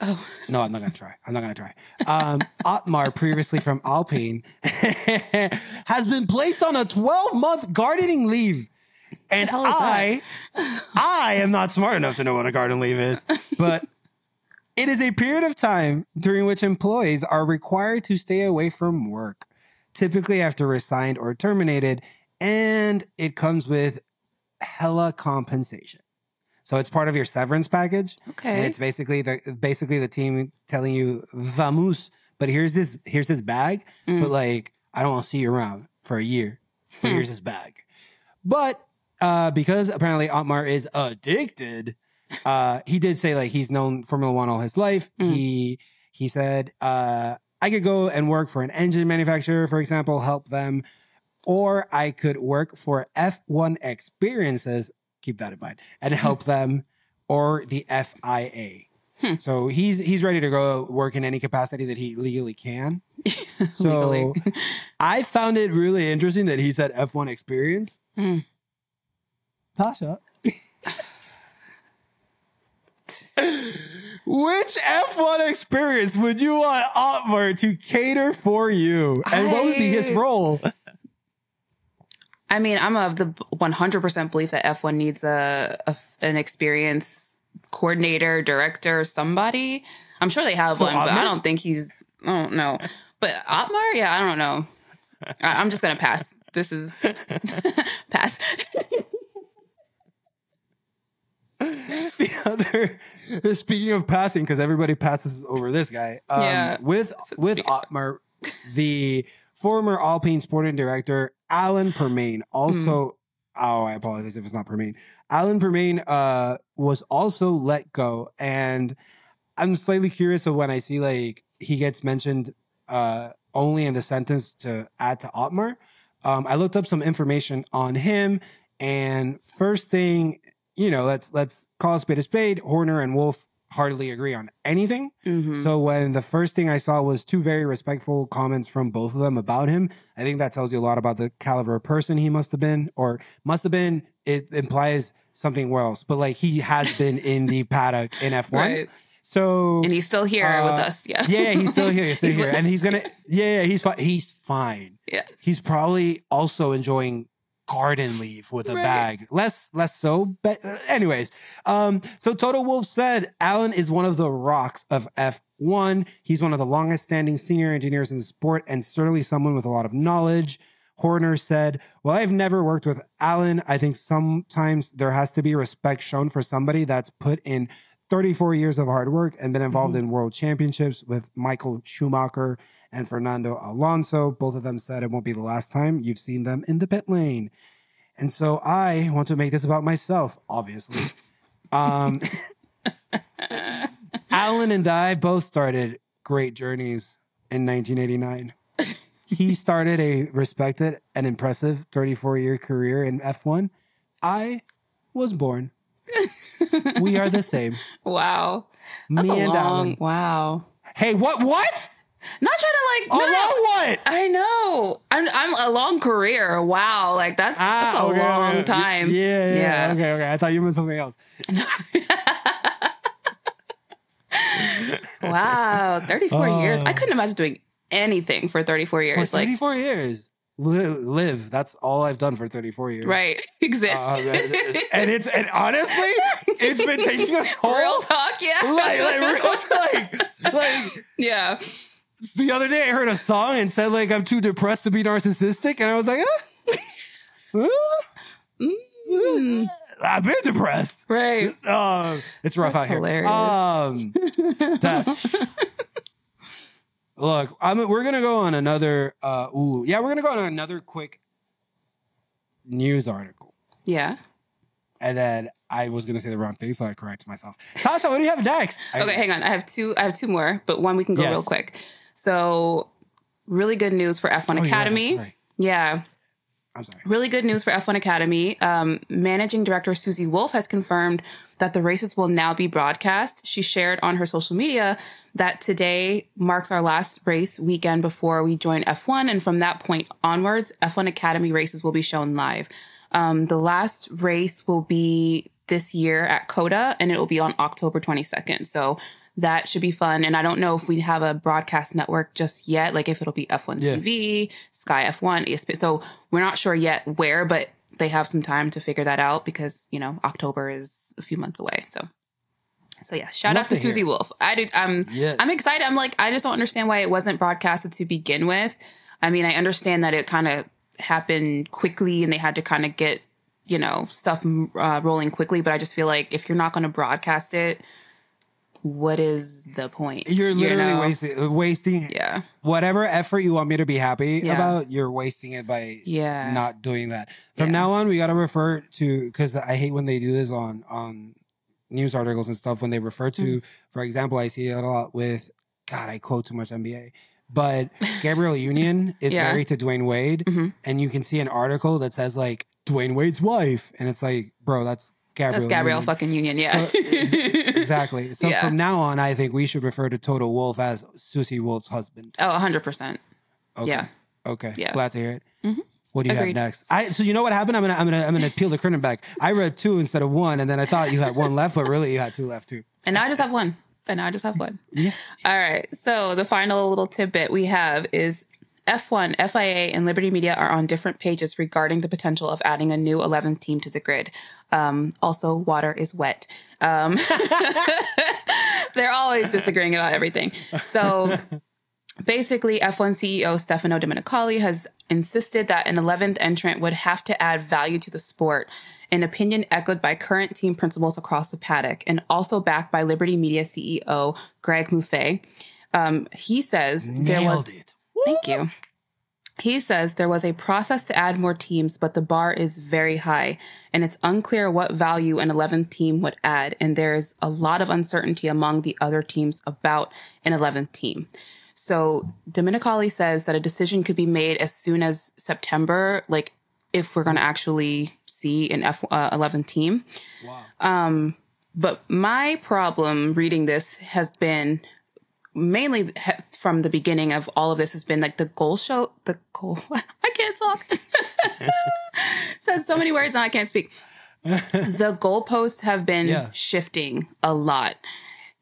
Oh, No, I'm not gonna try. I'm not gonna try. Um, Otmar, previously from Alpine, has been placed on a 12 month gardening leave. And I, I am not smart enough to know what a garden leave is, but it is a period of time during which employees are required to stay away from work, typically after resigned or terminated, and it comes with hella compensation. So it's part of your severance package. Okay. And it's basically the basically the team telling you vamos, but here's this here's this bag, Mm. but like I don't want to see you around for a year. But Hmm. here's this bag. But uh because apparently Otmar is addicted, uh he did say like he's known Formula 1 all his life. Mm. He he said uh I could go and work for an engine manufacturer, for example, help them, or I could work for F1 experiences, keep that in mind, and help them, or the FIA. Hmm. So he's he's ready to go work in any capacity that he legally can. So Legally. I found it really interesting that he said F1 experience. Hmm. Tasha. Which F1 experience would you want Otmar to cater for you? And what would be his role? I mean, I'm of the 100% belief that F1 needs a, a an experience coordinator, director, somebody. I'm sure they have So one, but I don't think he's. I don't know. But Otmar, yeah, I don't know. I, I'm just gonna pass. This is pass. the other speaking of passing because everybody passes over this guy um, Yeah. with with Otmar the former Alpine sporting director Alan Permane also Hmm. oh I apologize if it's not Permane Alan Permane uh was also let go and I'm slightly curious of when I see like he gets mentioned uh only in the sentence to add to Otmar um I looked up some information on him and first thing you know, let's let's call a spade a spade. Horner and Wolff hardly agree on anything. Mhm. So when the first thing I saw was two very respectful comments from both of them about him, I think that tells you a lot about the caliber of person he must have been, or must have been. It implies something else, but like he has been in the paddock in F one. Right. So And he's still here Uh, with us. Yeah. yeah, he's still here. He's still He's here, and he's gonna. Yeah, yeah, he's fine. He's fine. Yeah. He's probably also enjoying garden leave with a Right. bag. Less, less so. But uh, anyways, um, so Toto Wolff said Alan is one of the rocks of F1. He's one of the longest standing senior engineers in the sport, and certainly someone with a lot of knowledge. Horner said, Well, I've never worked with Alan. I think sometimes there has to be respect shown for somebody that's put in 34 years of hard work and been involved in world championships with Michael Schumacher and Fernando Alonso. Both of them said it won't be the last time you've seen them in the pit lane. And so I want to make this about myself, obviously. Um, Alan and I both started great journeys in 1989. he started a respected and impressive 34 year career in F1. I was born. We are the same. Wow. That's Me a and long. Alan. Wow. Hey, what? What? Not trying to like. Oh, no. what? I know. I'm I'm a long career. Wow, like that's that's a Ah, okay, long okay. time. Yeah, yeah, Yeah. Okay, okay. I thought you meant something else. Wow, 34 years. I Oh. couldn't imagine doing anything for 34 For years. Like 34 years. Li- live. That's all I've done for 34 years. right, exist. Uh, and it's and honestly, it's been taking a toll. Real talk, yeah. Like, like, real like, like yeah. the other day I heard a song and said like I'm too depressed to be narcissistic, and I was like, ah. Mm, I've been depressed. right. Uh, it's rough That's out hilarious. here. Um, that's look. I'm. We're gonna go on another. Uh, ooh, yeah, we're gonna go on another quick news article, Yeah. and then I was gonna say the wrong thing, so I corrected myself. Tasha, what do you have next? I- Okay, hang on. I have two. I have two more, but one we can go Yes. real quick. So, really good news for F1 Oh, Academy. yeah. I'm sorry. Really good news for F1 Academy. Um, Managing Director Susie Wolff has confirmed that the races will now be broadcast. She shared on her social media that today marks our last race weekend before we join F1. And from that point onwards, F1 Academy races will be shown live. Um, the last race will be this year at COTA, and it will be on October 22nd. So that should be fun. And I don't know if we have a broadcast network just yet, like if it'll be F1 Yeah. TV, Sky F1, ESPN. So we're not sure yet where, but they have some time to figure that out because you know October is a few months away. So, so yeah, shout Love out to, to Susie. Wolff. I did. I'm Yeah. I'm excited. I'm like I just don't understand why it wasn't broadcasted to begin with. I mean, I understand that it kind of happened quickly and they had to kind of get you know stuff uh, rolling quickly. But I just feel like if you're not going to broadcast it, what is the point? You're You literally know? wasting wasting Yeah. whatever effort you want me to be happy Yeah. about. You're wasting it by Yeah. not doing that. From Yeah. now on, we got to refer to because I hate when they do this on on news articles and stuff. When they refer to, Mm. for example, I see it a lot with God. I quote too much NBA, but Gabrielle Union is Yeah. married to Dwyane Wade, Mhm. and you can see an article that says like Dwyane Wade's wife, and it's like, bro, that's Gabrielle. That's Gabrielle Union. fucking Union. Yeah. So, exactly. So Yeah. from now on, I think we should refer to Toto Wolff as Susie Wolff's husband. oh, 100%. Okay. Yeah. Okay. Yeah. Glad to hear it. Mhm. What do you Agreed. have next? I so you know what happened? I'm gonna I'm gonna I'm gonna peel the curtain back. I read two instead of one, and then I thought you had one left, but really you had two left too. And now I just have one. And now I just have one. Yes. All right. So the final little tidbit we have is F1, FIA, and Liberty Media are on different pages regarding the potential of adding a new 11th team to the grid. Um, also, water is wet. Um, they're always disagreeing about everything. So basically, F1 CEO Stefano Domenicali has insisted that an 11th entrant would have to add value to the sport, an opinion echoed by current team principals across the paddock and also backed by Liberty Media CEO Greg Maffei. Um, he says there was it. Thank you. He says there was a process to add more teams, but the bar is very high, and it's unclear what value an 11th team would add, and there's a lot of uncertainty among the other teams about an 11th team. So Domenicali says that a decision could be made as soon as September, like if we're going to actually see an F uh, 11 team. Wow. Um, but my problem reading this has been mainly from the beginning of all of this has been like the goal show, the goal. I can't talk. Said so many words and I can't speak. the goalposts have been Yeah. shifting a lot.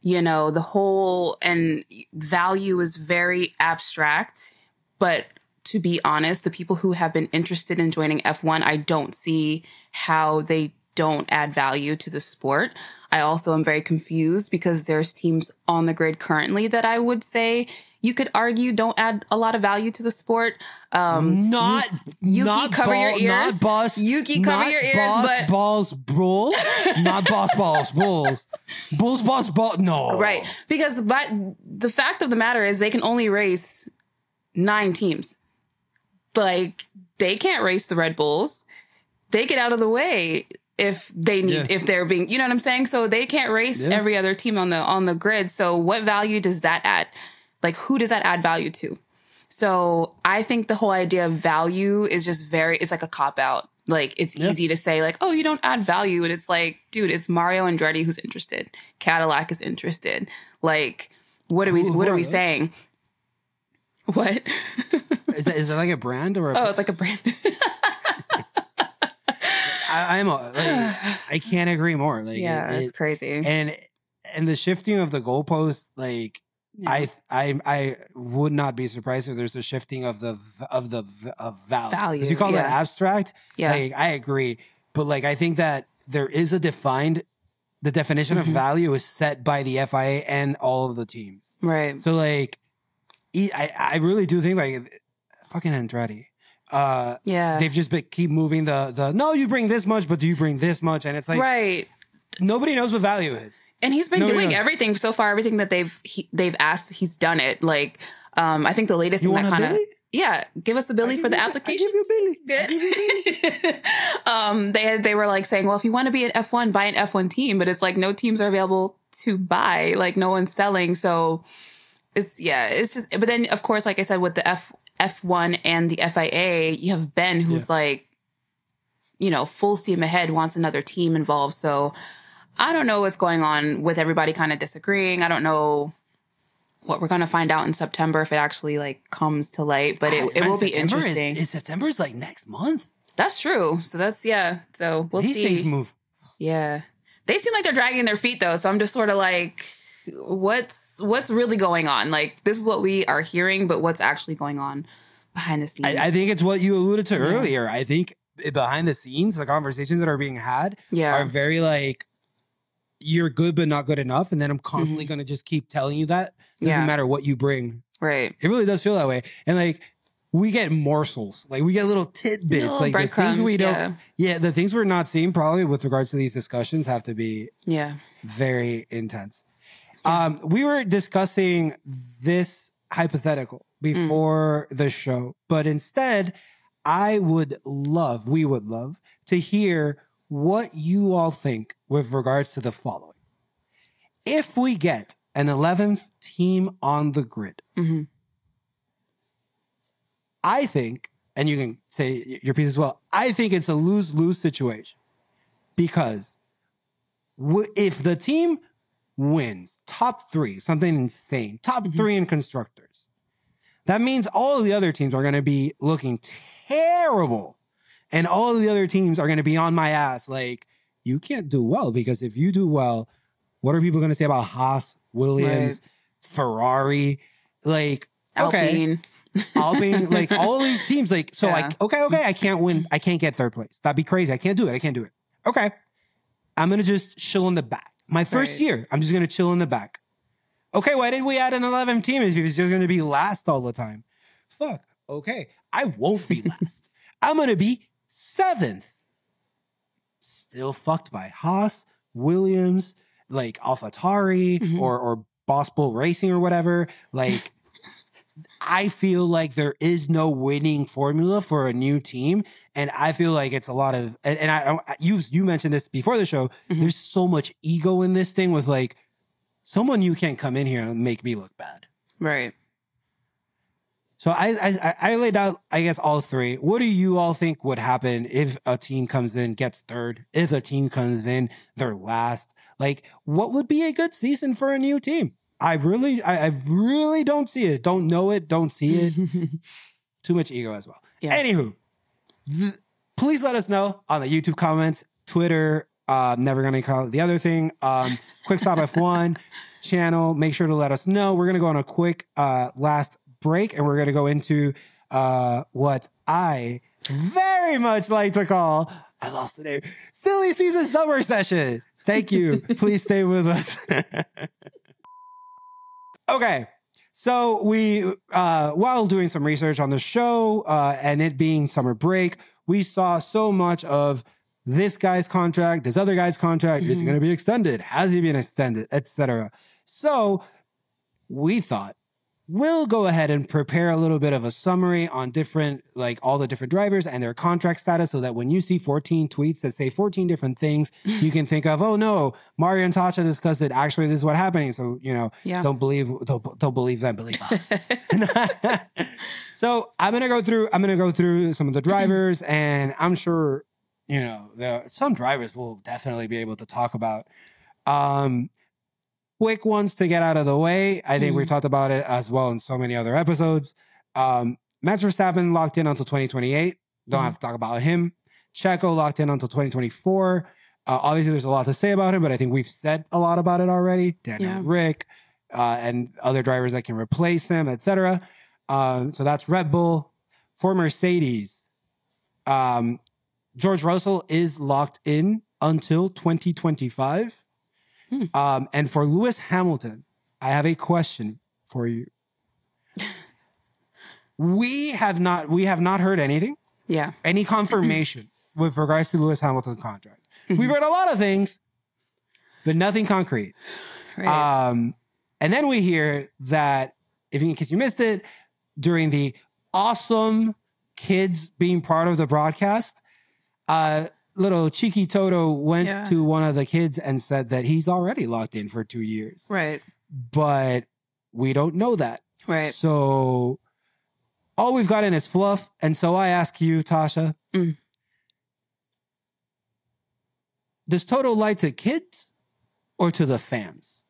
You know, the whole and value is very abstract, but to be honest, the people who have been interested in joining F1, I don't see how they don't add value to the sport. I also am very confused because there's teams on the grid currently that I would say you could argue don't add a lot of value to the sport. Um, Not Yuki, not cover your ears. Not boss. Yuki, cover not your ears, Boss but- balls bulls. not boss balls bulls. Bulls boss ball. No. Right. Because but the fact of the matter is they can only race nine teams. Like they can't race the Red Bulls. They get out of the way if they need Yeah. if they're being you know what I'm saying? So they can't race Yeah. every other team on the on the grid. So what value does that add? Like who does that add value to? So I think the whole idea of value is just very it's like a cop out. Like it's Yeah. easy to say like, oh, you don't add value, and it's like, dude, it's Mario Andretti who's interested. Cadillac is interested. Like, what are we who what are, are we those? saying? What? Is that, is that like a brand or a? oh, it's like a brand. I, I'm a, like, I can't agree more. Like yeah, it- it's crazy. and and the shifting of the goalpost, like Yeah. I I I would not be surprised if there's a shifting of the of the of value. Value, you call that abstract. yeah. Like I agree, but like I think that there is a defined. The definition Mhm. of value is set by the FIA and all of the teams. right. So like, I I really do think like fucking Andretti. Uh, Yeah. they've just been, keep moving the the no, you bring this much, but do you bring this much? And it's like right. nobody knows what value is. And he's been No, no, doing no. everything so far. Everything that they've he, they've asked, he's done it. Like, um, I think the latest You want that kind of yeah, give us a Billy for the you- I application. give you Billy. Good. um, they they were like saying, well, if you want to be an F1, buy an F1 team, but it's like no teams are available to buy. Like no one's selling. So it's yeah, it's just. But then of course, like I said, with the F F1 and the FIA, you have Ben who's like, you know, full steam ahead, wants another team involved. So I don't know what's going on with everybody kind of disagreeing. I don't know what we're gonna find out in September if it actually like comes to light, but it, it will be September is- interesting. Is, September is like next month. That's true. So that's yeah. So we'll These see. things move. Yeah. They seem like they're dragging their feet though. So I'm just sort of like, what's what's really going on? Like this is what we are hearing, but what's actually going on behind the scenes? I, I think it's what you alluded to Yeah. earlier. I think behind the scenes, the conversations that are being had Yeah. are very like you're good but not good enough, and then I'm constantly going to just keep telling you that. Doesn't Mm-hmm. Yeah. matter what you bring. right. It really does feel that way, and like. We get morsels, like we get little tidbits, Little like the things we don't. yeah. Yeah, the things we're not seeing probably with regards to these discussions have to be Yeah. very intense. Um, we were discussing this hypothetical before the show, but instead, I would love, we would love to hear what you all think with regards to the following. If we get an 11th team on the grid, hmm I think, and you can say your piece as well, I think it's a lose lose situation because w- if the team wins top three, something insane, top Mhm. three in constructors, that means all of the other teams are going to be looking terrible. And all of the other teams are going to be on my ass. Like, you can't do well because if you do well, what are people going to say about Haas, Williams, Ferrari? Like, okay. Alpine. Alpine, like all these teams, like so, Yeah. like okay, okay, I can't win, I can't get third place. That'd be crazy. I can't do it. I can't do it. Okay, I'm gonna just chill in the back. My first Right. year, I'm just gonna chill in the back. Okay, why did we add an 11 team if it's just gonna be last all the time? Fuck. Okay, I won't be last. I'm gonna be seventh. Still fucked by Haas, Williams, like AlphaTauri Mhm. or or Boss Bull Racing or whatever. Like, I feel like there is no winning formula for a new team, and I feel like it's a lot of. And, and I, I you you mentioned this before the show. Mhm. There's so much ego in this thing with like someone you can't come in here and make me look bad. Right. So I, I I laid out I guess all three. What do you all think would happen if a team comes in gets third? If a team comes in they're last? Like what would be a good season for a new team? I really I, I really don't see it. Don't know it. Don't see it. Too much ego as well. Yeah. Anywho, th- please let us know on the YouTube comments, Twitter. Uh, never gonna call it the other thing. Um, quick stop F1 channel. Make sure to let us know. We're gonna go on a quick uh, last break, and we're gonna go into uh, what I very much like to call. I lost the name. Silly season summer session. Thank you. Please stay with us. Okay. So we, uh, while doing some research on the show uh, and it being summer break, we saw so much of this guy's contract, this other guy's contract. Is he Mhm. going to be extended? Has he been extended, etc. So we thought we'll go ahead and prepare a little bit of a summary on different, like all the different drivers and their contract status, so that when you see 14 tweets that say 14 different things, you can think of, oh no, Mario and Tasha discussed it. Actually, this is what's happening. So you know, Yeah. don't believe don't, don't believe them, believe us. so I'm gonna go through. I'm gonna go through some of the drivers, and I'm sure you know the, some drivers will definitely be able to talk about. Um, quick ones to get out of the way. I think we Mhm. talked about it as well in so many other episodes. Um, Max Verstappen locked in until 2028. Don't Mhm. have to talk about him. Checo locked in until 2024. Uh, obviously, there's a lot to say about him, but I think we've said a lot about it already. Daniel Yeah. Rick uh, and other drivers that can replace him, etc. Um, so that's Red Bull. For Mercedes, um, George Russell is locked in until 2025. Hmm. Um, and for Lewis Hamilton, I have a question for you. we have not we have not heard anything, yeah. any confirmation with regards to Lewis Hamilton's contract. Mhm. We've read a lot of things, but nothing concrete. Right. Um, and then we hear that, if in case you missed it, during the awesome kids being part of the broadcast, uh, little cheeky Toto went Yeah. to one of the kids and said that he's already locked in for two years, right. but we don't know that. Right. So all we've gotten is fluff. And so I ask you, Tasha, Mm. does Toto lie to kids or to the fans?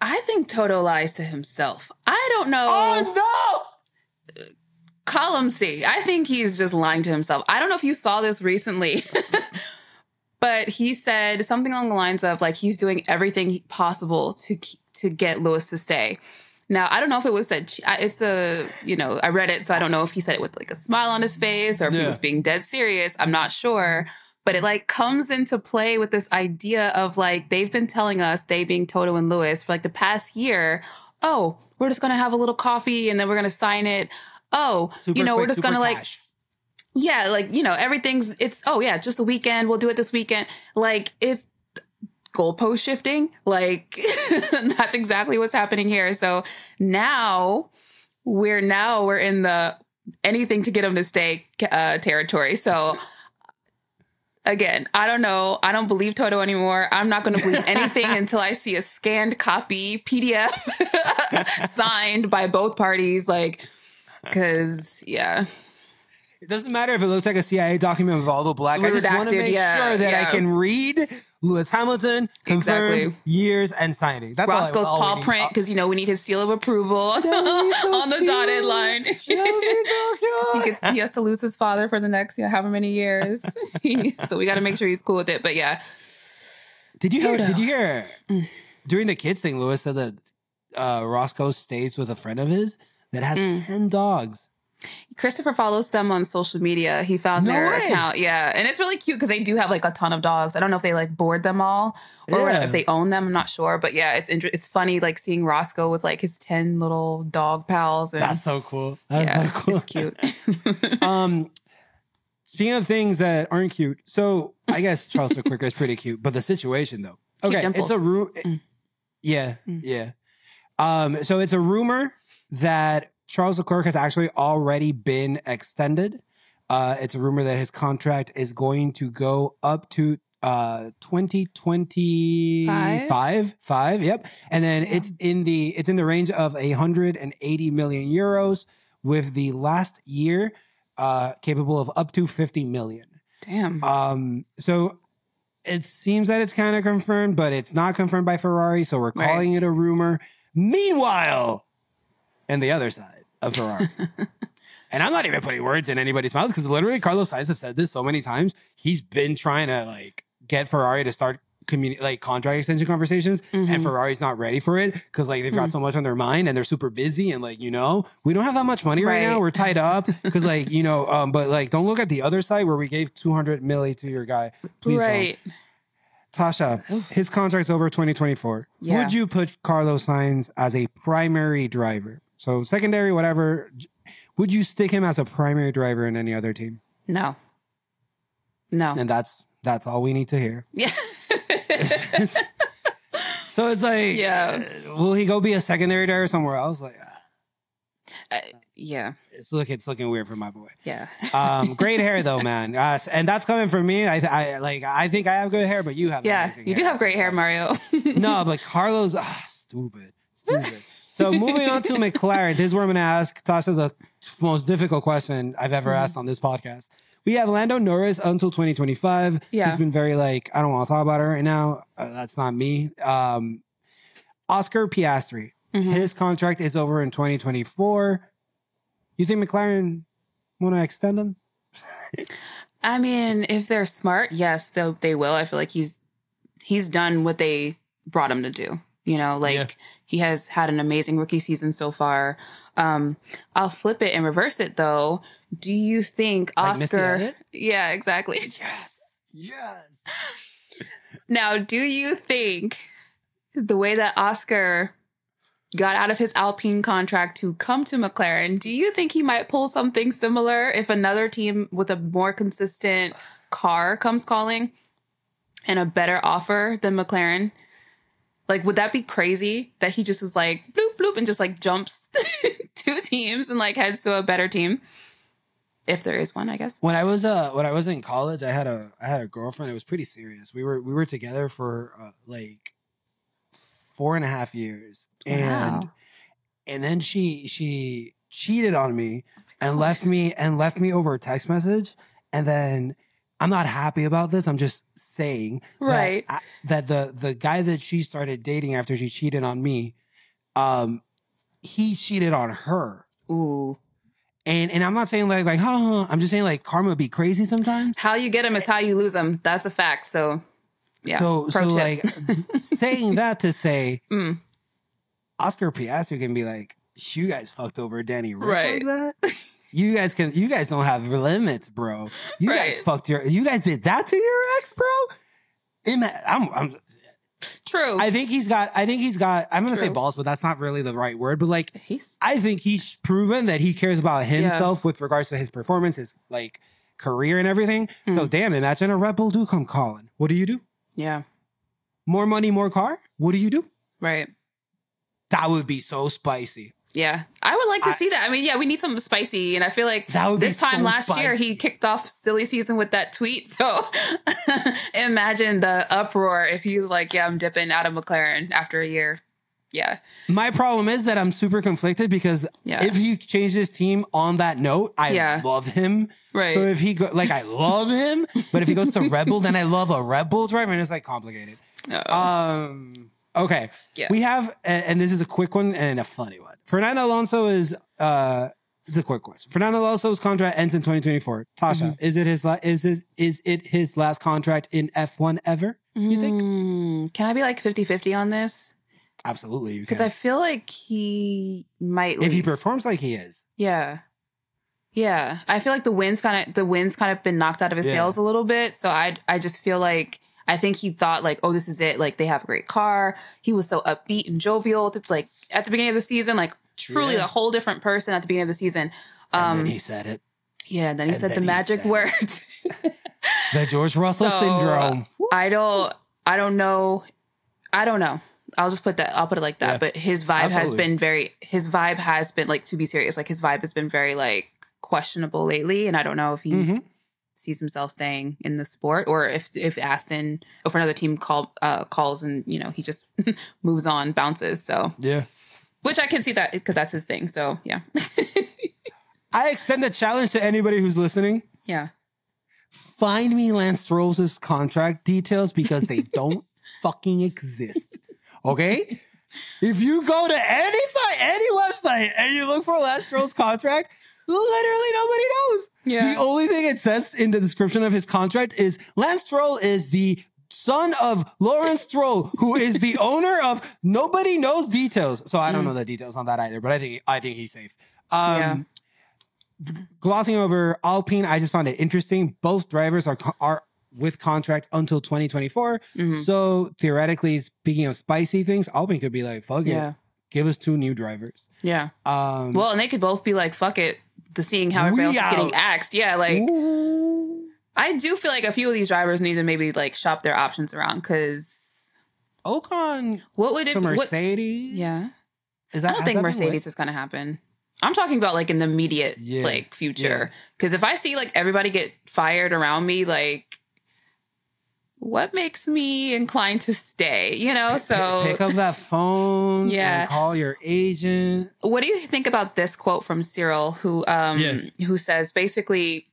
I think Toto lies to himself. I don't know. Oh, no! Column C. I think he's just lying to himself. I don't know if you saw this recently, but he said something along the lines of like he's doing everything possible to to get Lewis to stay. Now I don't know if it was that che- it's a you know I read it, so I don't know if he said it with like a smile on his face or if he was being dead serious. I'm not sure, but it like comes into play with this idea of like they've been telling us they being Toto and Lewis for like the past year. Oh, we're just gonna have a little coffee and then we're gonna sign it. Oh, Super you know we're just gonna like yeah, like, you know, everything's it's oh yeah, just a weekend. We'll do it this weekend. Like it's goalpost shifting. Like that's exactly what's happening here. So now we're now we're in the anything to get him to stay uh, territory. So again, I don't know. I don't believe Toto anymore. I'm not going to believe anything until I see a scanned copy PDF signed by both parties. Like, because yeah. It doesn't matter if it looks like a CIA document with all the black. I just want to make yeah, sure that I can read Lewis Hamilton, confirm Exactly. years and signing. That's all I- Roscoe's all paw print because you know we need his seal of approval That would be so on the dotted line. That would be so he cute. gets he has to lose his father for the next you know, however many years. so we got to make sure he's cool with it. But yeah, Did you hear? Toto. Did you hear Mm. during the kids thing? Lewis said that uh, Roscoe stays with a friend of his that has Mm. ten dogs. Christopher follows them on social media. He found No their way. account. Yeah, and it's really cute because they do have like a ton of dogs. I don't know if they like board them all or Yeah. if they own them. I'm not sure, but yeah, it's inter- it's funny like seeing Roscoe with like his ten little dog pals. And That's so cool. That's yeah, so cool. it's cute. um, speaking of things that aren't cute, so I guess Charles Leclerc is pretty cute, but the situation though. Okay, it's a room. Mm. Yeah, Mm. yeah. Um, so it's a rumor that Charles Leclerc has actually already been extended. Uh, it's a rumor that his contract is going to go up to uh 2025 Five? five yep and then Damn. it's in the it's in the range of 180 million euros with the last year uh capable of up to 50 million Damn. um so it seems that it's kind of confirmed but it's not confirmed by ferrari so we're Right. calling it a rumor meanwhile and the other side of ferrari and i'm not even putting words in anybody's mouth because literally carlos sainz have said this so many times he's been trying to like get ferrari to start communi- like contract extension conversations and Mhm. Ferrari's not ready for it because like they've got Hmm. so much on their mind and they're super busy and like you know we don't have that much money right, now we're tied up because like you know um but like don't look at the other side where we gave 200 milli to your guy please don't. right. Tasha Oof. his contract's over 2024 Yeah. would you put Carlos Sainz as a primary driver so secondary whatever would you stick him as a primary driver in any other team No. No. and that's that's all we need to hear Yeah. so it's like Yeah. will he go be a secondary driver somewhere else like ah, Uh, yeah. it's look it's looking weird for my boy Yeah. Um, great hair though, man. Uh, and that's coming from me. I, I like. I think I have good hair, but you have. yeah. You do have great hair, Mario. no, but Carlos, ah, stupid, stupid. So moving on to McLaren, this is where I'm going to ask Tasha the most difficult question I've ever Mhm. asked on this podcast. We have Lando Norris until 2025. Yeah. He's been very like, I don't want to talk about it right now. Uh, that's not me. Um, Oscar Piastri, Mhm. his contract is over in 2024. You think McLaren want to extend him? I mean, if they're smart, yes, they they will. I feel like he's he's done what they brought him to do. You know, like Yeah. he has had an amazing rookie season so far. Um, I'll flip it and reverse it though. Do you think Like Oscar? Yeah, exactly. Yes. Yes. Now, do you think the way that Oscar got out of his Alpine contract to come to McLaren, do you think he might pull something similar if another team with a more consistent car comes calling and a better offer than McLaren? Like, would that be crazy that he just was like bloop bloop and just like jumps two teams and like heads to a better team? If there is one, I guess. When I was uh when I was in college, I had a I had a girlfriend. It was pretty serious. We were we were together for uh, like four and a half years, and Wow. and then she she cheated on me and left me and left me over a text message, and then. I'm not happy about this. I'm just saying that Right. I- that the the guy that she started dating after she cheated on me, um, he cheated on her. Ooh. And and I'm not saying like like huh, huh. I'm just saying like karma be crazy sometimes. How you get them is how you lose them. That's a fact. So, yeah. so pro so tip. like saying that to say Mm. Oscar Piastri can be like, you guys fucked over Danny Ric Right. like that. You guys can. You guys don't have limits, bro. You guys fucked your. You guys did that to your ex, bro. Ima- I'm, I'm True. I think he's got. I think he's got. I'm gonna say balls, but that's not really the right word. But like, He's I think he's proven that he cares about himself with regards to his performance, his like career and everything. So Mm. damn, imagine a Red Bull do come calling. What do you do? yeah. More money, more car. What do you do? Right. That would be so spicy. Yeah, I would like to I- see that. I mean, yeah, we need something spicy, and I feel like this time so last year he kicked off silly season with that tweet. So imagine the uproar if he's like, "Yeah, I'm dipping out of McLaren after a year." Yeah, My problem is that I'm super conflicted because Yeah. if he changed his team on that note, I Yeah. love him. right. So if he go like I love him, but if he goes to Red Bull, then I love a Red Bull driver, and it's like complicated. Uh-oh. Um. Okay. Yeah. We have, and, and this is a quick one and a funny one. Fernando Alonso is. uh This is a quick question. Fernando Alonso's contract ends in 2024. Tasha, Mm-hmm. is it his la- is his is it his last contract in F1 ever? You think? Mm, can I be like 50-50 on this? Absolutely, Because. I feel like he might. if he performs like he is, Yeah. Yeah. I feel like the wind's kind of the wind's kind of been knocked out of his Yeah. sails a little bit. So I I just feel like I think he thought like, oh, this is it. Like they have a great car. He was so upbeat and jovial to like at the beginning of the season, like truly Yeah. a whole different person at the beginning of the season. and Um then he said it. yeah, then he and said the then he magic said- words. The George Russell So, syndrome. I don't I don't know. I don't know. I'll just put that I'll put it like that. Yeah. But his vibe has been very his vibe has been like to be serious, like his vibe has been very like questionable lately. And I don't know if he Mhm. Sees himself staying in the sport or if if Aston if another team call uh calls and you know he just moves on, bounces. So Yeah. which I can see that because that's his thing. So yeah. I extend the challenge to anybody who's listening. yeah. Find me Lance Stroll's contract details because they don't fucking exist. Okay? If you go to any any website and you look for Lance Stroll's contract, literally nobody knows. Yeah. The only thing it says in the description of his contract is Lance Stroll is the son of Lawrence Stroll, who is the owner of nobody knows details. So I don't Mm. know the details on that either, but I think I think he's safe. Um, Yeah. Glossing over Alpine, I just found it interesting. Both drivers are are with contract until 2024. Mhm. So theoretically, speaking of spicy things, Alpine could be like, "Fuck it, give us two new drivers." Yeah. Um, Well, and they could both be like, fuck it. The seeing how everybody We else is getting axed. Yeah. Like ooh. I do feel like a few of these drivers need to maybe like shop their options around because Ocon what would it to what, Mercedes. Yeah. Is that? I don't think Mercedes is going to happen. I'm talking about like in the immediate Yeah. like future. Because if I see like everybody get fired around me, like what makes me inclined to stay? You know? So Pick up that phone. Yeah. and call your agent. what do you think about this quote from Cyril who um Yeah. who says basically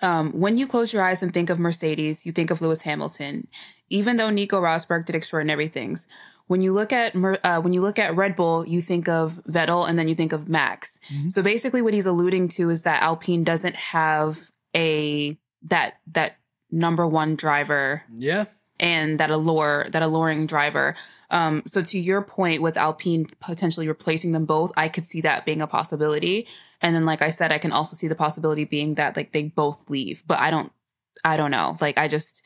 um, when you close your eyes and think of Mercedes, you think of Lewis Hamilton. Even though Nico Rosberg did extraordinary things, when you look at uh, when you look at Red Bull, you think of Vettel and then you think of Max. Mhm. So basically, what he's alluding to is that Alpine doesn't have a that that number one driver Yeah. and that allure that alluring driver. Um, so to your point with Alpine potentially replacing them both, I could see that being a possibility. And then, like I said, I can also see the possibility being that like they both leave. But I don't, I don't know. Like I just,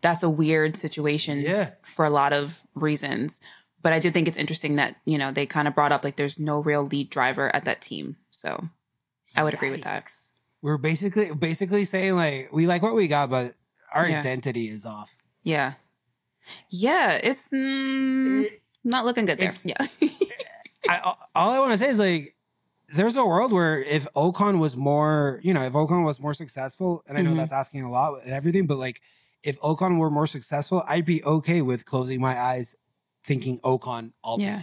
that's a weird situation Yeah. for a lot of reasons. But I did think it's interesting that you know they kind of brought up like there's no real lead driver at that team. So I would agree with that. We're basically basically saying like we like what we got, but our Yeah. identity is off. Yeah, yeah, it's mm, not looking good there. Yeah. I, all I want to say is like, there's a world where if Ocon was more, you know, if Ocon was more successful, and I know Mhm. that's asking a lot and everything, but like, if Ocon were more successful, I'd be okay with closing my eyes, thinking Ocon. All Yeah.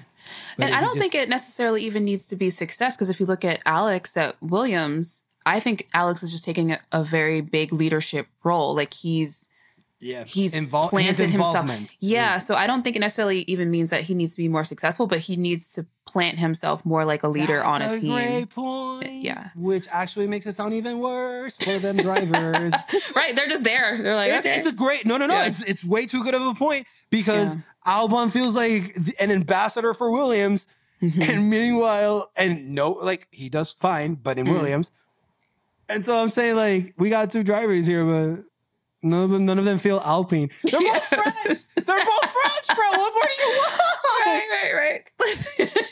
And I don't think it necessarily even needs to be success because if you look at Alex at Williams, I think Alex is just taking a, a very big leadership role. Like he's Yeah. he's Invol- planted himself. involvement. Yeah, so I don't think it necessarily even means that he needs to be more successful, but he needs to plant himself more like a leader That's on a, team. Great point. Yeah. Which actually makes it sound even worse for them drivers. Right? They're just there. They're like, it's, okay. it's a great no no no. Yeah. It's it's way too good of a point because Yeah. Albon feels like an ambassador for Williams, Mhm. and meanwhile, and no, like he does fine, but in Mhm. Williams. And so I'm saying like we got two drivers here, but none of them none of them feel Alpine. They're both French. They're both French, bro. What more do you want? right, right, right.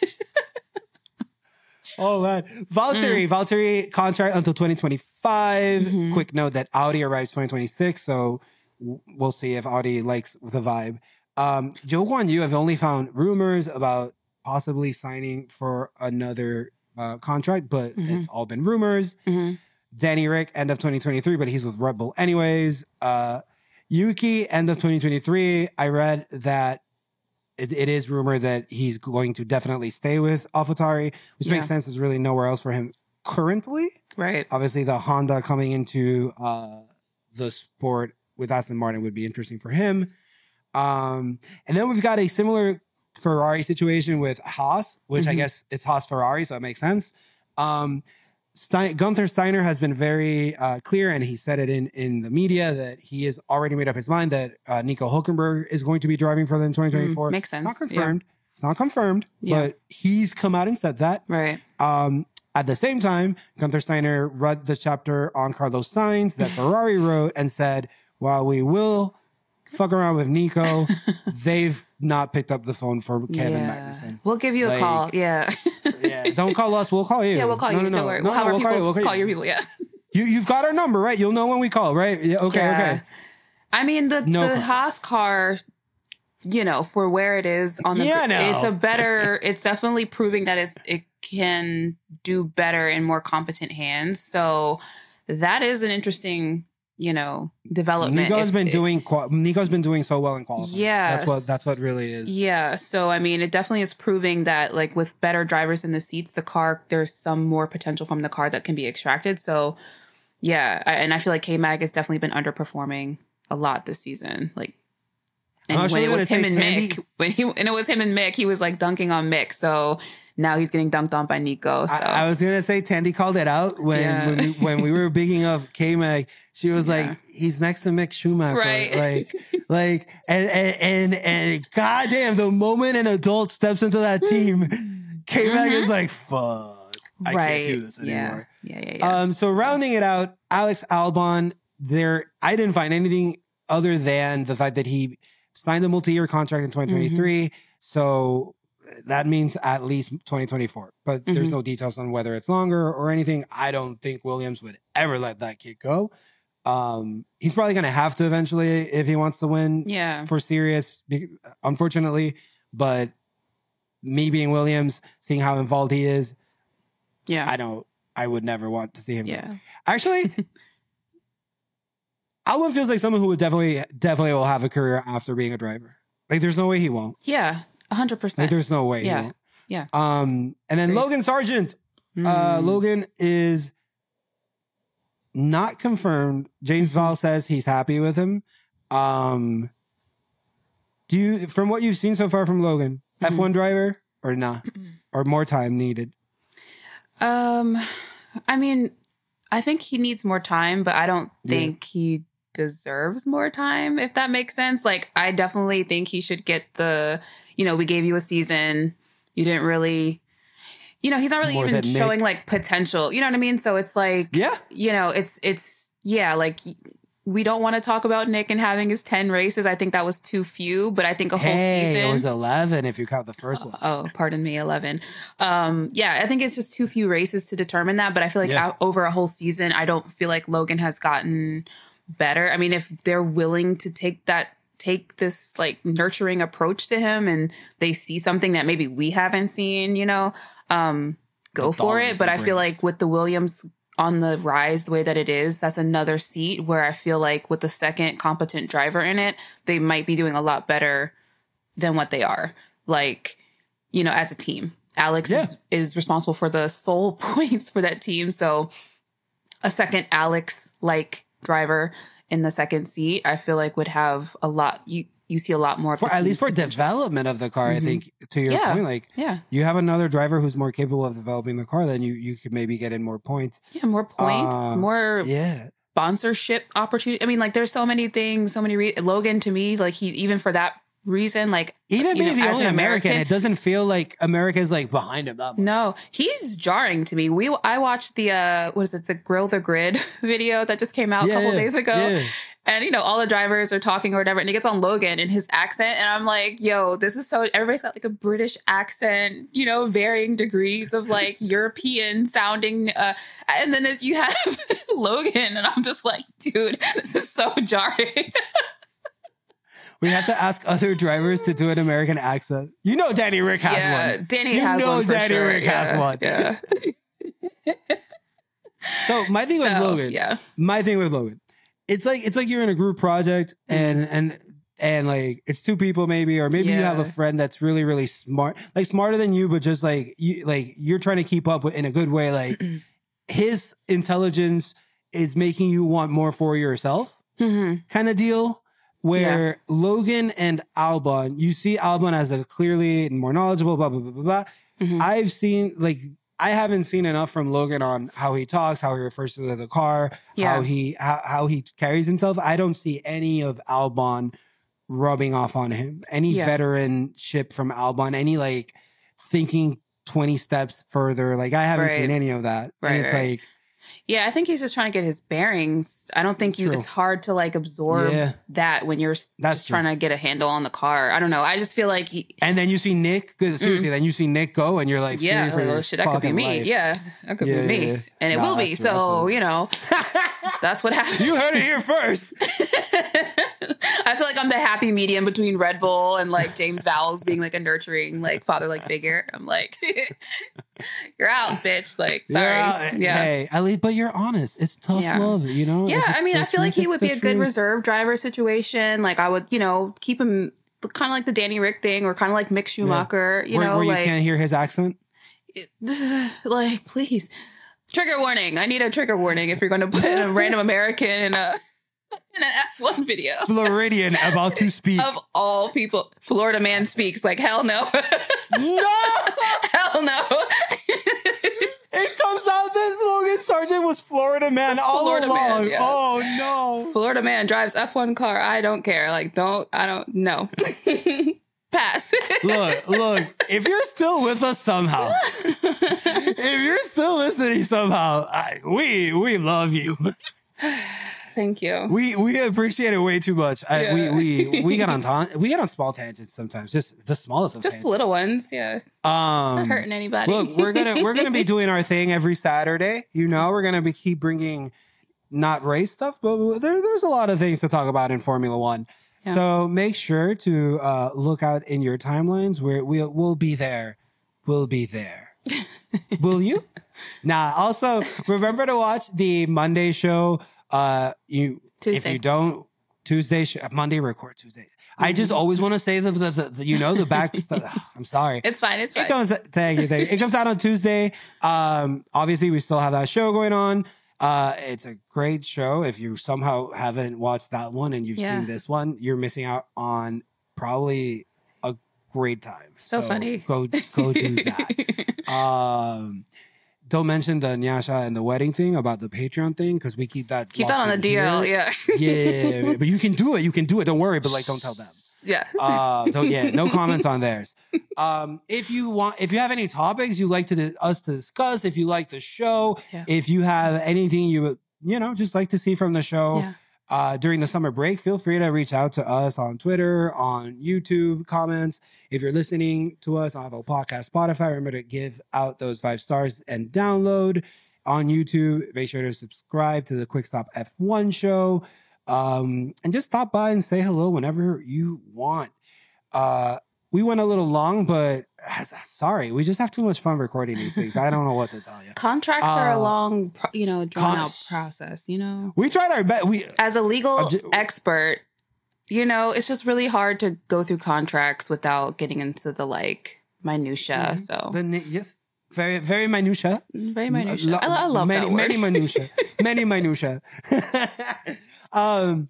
Oh man, Valtteri, Valtteri contract until 2025. Mhm. Quick note that Audi arrives 2026, so we'll see if Audi likes the vibe. Um, Zhou Guanyu have only found rumors about possibly signing for another uh, contract, but Mhm. it's all been rumors. Mhm. Danny Ric, end of 2023, but he's with Red Bull anyways. Uh, Yuki, end of 2023. I read that it, it is rumored that he's going to definitely stay with AlphaTauri, which Yeah. makes sense. There's really nowhere else for him currently. Right. Obviously, the Honda coming into uh, the sport with Aston Martin would be interesting for him. Um, and then we've got a similar Ferrari situation with Haas, which I Mhm. guess it's Haas Ferrari, so it makes sense. Um, Stein, Gunther Steiner has been very uh, clear, and he said it in in the media that he has already made up his mind that uh, Nico Hulkenberg is going to be driving for them in 2024. Mm, makes It's not sense. Yeah. confirmed. It's not confirmed, Yeah. but he's come out and said that. Right. Um, at the same time, Gunther Steiner read the chapter on Carlos Sainz that Ferrari wrote and said, while we will fuck around with Nico, they've not picked up the phone for Kevin yeah. Magnussen. We'll give you a call. Yeah. Yeah, don't call us. We'll call you. yeah, we'll call No, you. no, Don't no. worry. No, we'll have our we'll people call you. We'll call, call you. your people. Yeah. You, you've got our number, right? You'll know when we call, right? Yeah, okay, Yeah. okay. I mean, the No the problem. Haas car, you know, for where it is on the, Yeah, know. it's a better. It's definitely proving that it's it can do better in more competent hands. So that is an interesting, you know, development. Nico's If- been if- doing Nico's been doing so well in qualifying. Yeah, that's what that's what really is. Yeah. So, I mean, it definitely is proving that, like, with better drivers in the seats, the car, there's some more potential from the car that can be extracted. So, yeah. I, and I feel like K Mag has definitely been underperforming a lot this season. Like, and when it was him and Thandie- Mick, when he and it was him and Mick, he was like dunking on Mick. So now he's getting dunked on by Nico. So I, I was gonna say Thandie called it out when Yeah. when, we, when we were bigging up K Mag. She was Yeah. like, "He's next to Mick Schumacher." Right. Like, like, and and and, and goddamn, the moment an adult steps into that team, K Mag is like, "Fuck, I right. can't do this anymore." Yeah. Yeah. Yeah. yeah. Um, so rounding it out, Alex Albon, there I didn't find anything other than the fact that he signed a multi-year contract in 2023. Mm-hmm. So that means at least 2024. But there's Mhm. no details on whether it's longer or anything. I don't think Williams would ever let that kid go. Um, he's probably gonna have to eventually if he wants to win yeah. for serious, unfortunately. But me being Williams, seeing how involved he is, Yeah. I don't. I would never want to see him. Yeah. Actually, Albon feels like someone who would definitely, definitely will have a career after being a driver. Like, there's no way he won't. Yeah. A hundred Like, percent. there's no way. Yeah. He won't. Yeah. Um, and then Agreed. Logan Sargeant. Uh, Mm. Logan is not confirmed. James Mm-hmm. Vowles says he's happy with him. Um, do you, from what you've seen so far from Logan, Mhm. F1 driver or not, or more time needed? Um, I mean, I think he needs more time, but I don't Yeah. think he deserves more time, if that makes sense. Like, I definitely think he should get the, you know, we gave you a season. You didn't really, you know, he's not really More even than Nyck. showing like potential. You know what I mean? So it's like, Yeah. you know, it's, it's, yeah, like, we don't want to talk about Nyck and having his 10 races. I think that was too few, but I think a whole Hey, season. it was 11 if you count the first one. Oh, pardon me, 11. Um, yeah, I think it's just too few races to determine that. But I feel like Yeah. over a whole season, I don't feel like Logan has gotten better. I mean, if they're willing to take that, take this like nurturing approach to him and they see something that maybe we haven't seen, you know, um, go for it. But I feel like with the Williams on the rise the way that it is, that's another seat where I feel like with the second competent driver in it, they might be doing a lot better than what they are. Like, you know, as a team. Alex Yeah. is, is responsible for the sole points for that team. So a second Alex like driver in the second seat, I feel like would have a lot. You you see a lot more For, at least for development of the car, I Mhm. think to your Yeah. point, like Yeah, you have another driver who's more capable of developing the car, then you you could maybe get in more points. yeah, more points, Uh, more Yeah, sponsorship opportunity. I mean, like there's so many things, so many. Re- Logan to me, like he even for that reason, like even being know, the only American, American- it doesn't feel like America's like behind him that much. No, he's jarring to me. We I watched the uh what is it, the Grill the Grid video that just came out a couple yeah, days ago. yeah. And you know, all the drivers are talking or whatever, and he gets on Logan in his accent, and I'm like, yo, this is so everybody's got like a British accent, you know, varying degrees of like European sounding uh and then you have Logan, and I'm just like, dude, this is so jarring. We have to ask other drivers to do an American accent. You know, Danny Ric has yeah, one. Danny You has know one for Danny sure. Rick has yeah, one. Yeah. So my thing with So, Logan, Yeah. my thing with Logan, it's like it's like you're in a group project and and and like it's two people maybe, or maybe you have a friend that's really really smart, like smarter than you, but just like you like you're trying to keep up with in a good way. Like his intelligence is making you want more for yourself, hmm kind of deal. Where Logan and Albon, you see Albon as a clearly more knowledgeable, blah blah blah blah blah. Mhm. I've seen like I haven't seen enough from Logan on how he talks, how he refers to the car, Yeah. how he how, how he carries himself. I don't see any of Albon rubbing off on him. Any Yeah. veteran ship from Albon, any like thinking 20 steps further. Like I haven't Right. seen any of that. Right, and it's right. like Yeah, I think he's just trying to get his bearings. I don't think you. True. It's hard to like absorb Yeah. that when you're That's just true. trying to get a handle on the car. I don't know. I just feel like he. and then you see Nyck, good seriously, then you see Nyck go and you're like, Mm. yeah, for like, your oh shit, that could be me. life. Yeah, that could Yeah, be me, yeah, and it Nah, will be. true, So you know, that's what happened. you heard it here first. I feel like I'm the happy medium between Red Bull and like James Vowles being like a nurturing, like father-like figure. I'm like, you're out, bitch. Like, sorry. Yeah, Yeah. Hey, at least, but you're honest. It's tough Yeah. love, you know. Yeah, I mean, I feel like he would be a good truth. reserve driver situation. Like, I would, you know, keep him kind of like the Danny Ric thing, or kind of like Mick Schumacher. You where, know, where you like, can't hear his accent. like please, trigger warning. I need a trigger warning if you're going to put a random American in a in an F1 video. Floridian about to speak. Of all people, Florida man speaks. Like hell no, no, hell no. it comes out that Logan Sargeant was Florida man all Florida man, along. yeah. Oh no. Florida man drives F1 car. I don't care. Like don't. I don't. No. Pass. Look, look. If you're still with us somehow, if you're still listening somehow, I, we we love you. Thank you. We we appreciate it way too much. I, Yeah. we we we get on ta- we get on small tangents sometimes, just the smallest of Just tangents. little ones. Yeah. Um, Not hurting anybody. Look, we're gonna we're gonna be doing our thing every Saturday. You know, we're gonna be keep bringing not race stuff, but there, there's a lot of things to talk about in Formula One. Yeah. So make sure to uh, look out in your timelines where we'll we'll be there. We'll be there. Will you? Nah. Also, remember to watch the Monday show. Uh, you if you don't Tuesday Monday record Tuesday. I just always want to say the, the, the, the you know the back stuff. I'm sorry. It's fine. It's It fine. comes. Thank you. Thank you. It comes out on Tuesday. Um, obviously, we still have that show going on. Uh, it's a great show. If you somehow haven't watched that one and you've Yeah. seen this one, you're missing out on probably a great time. So funny. Go go do that. um, don't mention the Nyasha and the wedding thing about the Patreon thing because we keep that Keep that on the DL. here. Yeah. Yeah, but you can do it. You can do it. Don't worry. But like, don't tell them yeah. uh don't, yeah no comments on theirs um if you want if you have any topics you'd like to us to discuss if you like the show Yeah. if you have anything you would you know just like to see from the show Yeah. uh during the summer break feel free to reach out to us on twitter on youtube comments if you're listening to us on apple podcast spotify remember to give out those five stars and download on youtube make sure to subscribe to the quick stop f1 show um, and just stop by and say hello whenever you want. Uh, we went a little long, but uh, sorry, we just have too much fun recording these things. I don't know what to tell you. Contracts are a Uh, long, you know, drawn con- out process. You know, We tried our best. We as a legal expert, you know, it's just really hard to go through contracts without getting into the like minutia. Mhm. So the yes, very very minutia. Very minutia. Lo- I, I love many, that word. Many minutia. many minutia. um,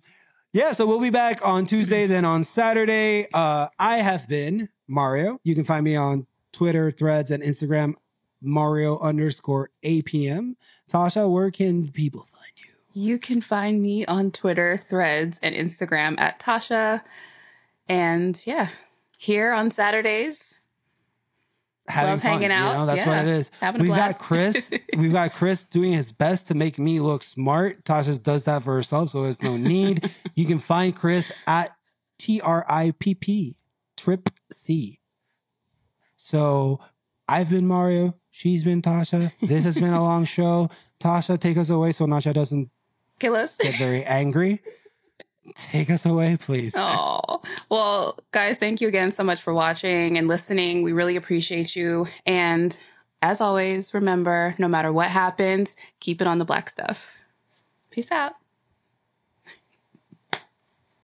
yeah, so we'll be back on Tuesday, then on Saturday. Uh, I have been Mario. You can find me on Twitter, Threads, and Instagram, Mario underscore APM. Tasha, where can people find you? You can find me on Twitter, Threads, and Instagram at Tasha. And yeah, here on Saturdays. Having Love hanging fun, out. You know, that's Yeah, what it is. having We've got Chris. we've got Chris doing his best to make me look smart. Tasha does that for herself, so there's no need. you can find Chris at T R I P P Trip C. So I've been Mario. She's been Tasha. This has been a long show. Tasha, take us away so Nasha doesn't Kill us. get very angry. Take us away, please. Oh, well, guys, thank you again so much for watching and listening. We really appreciate you. And as always, remember no matter what happens, keep it on the black stuff. Peace out.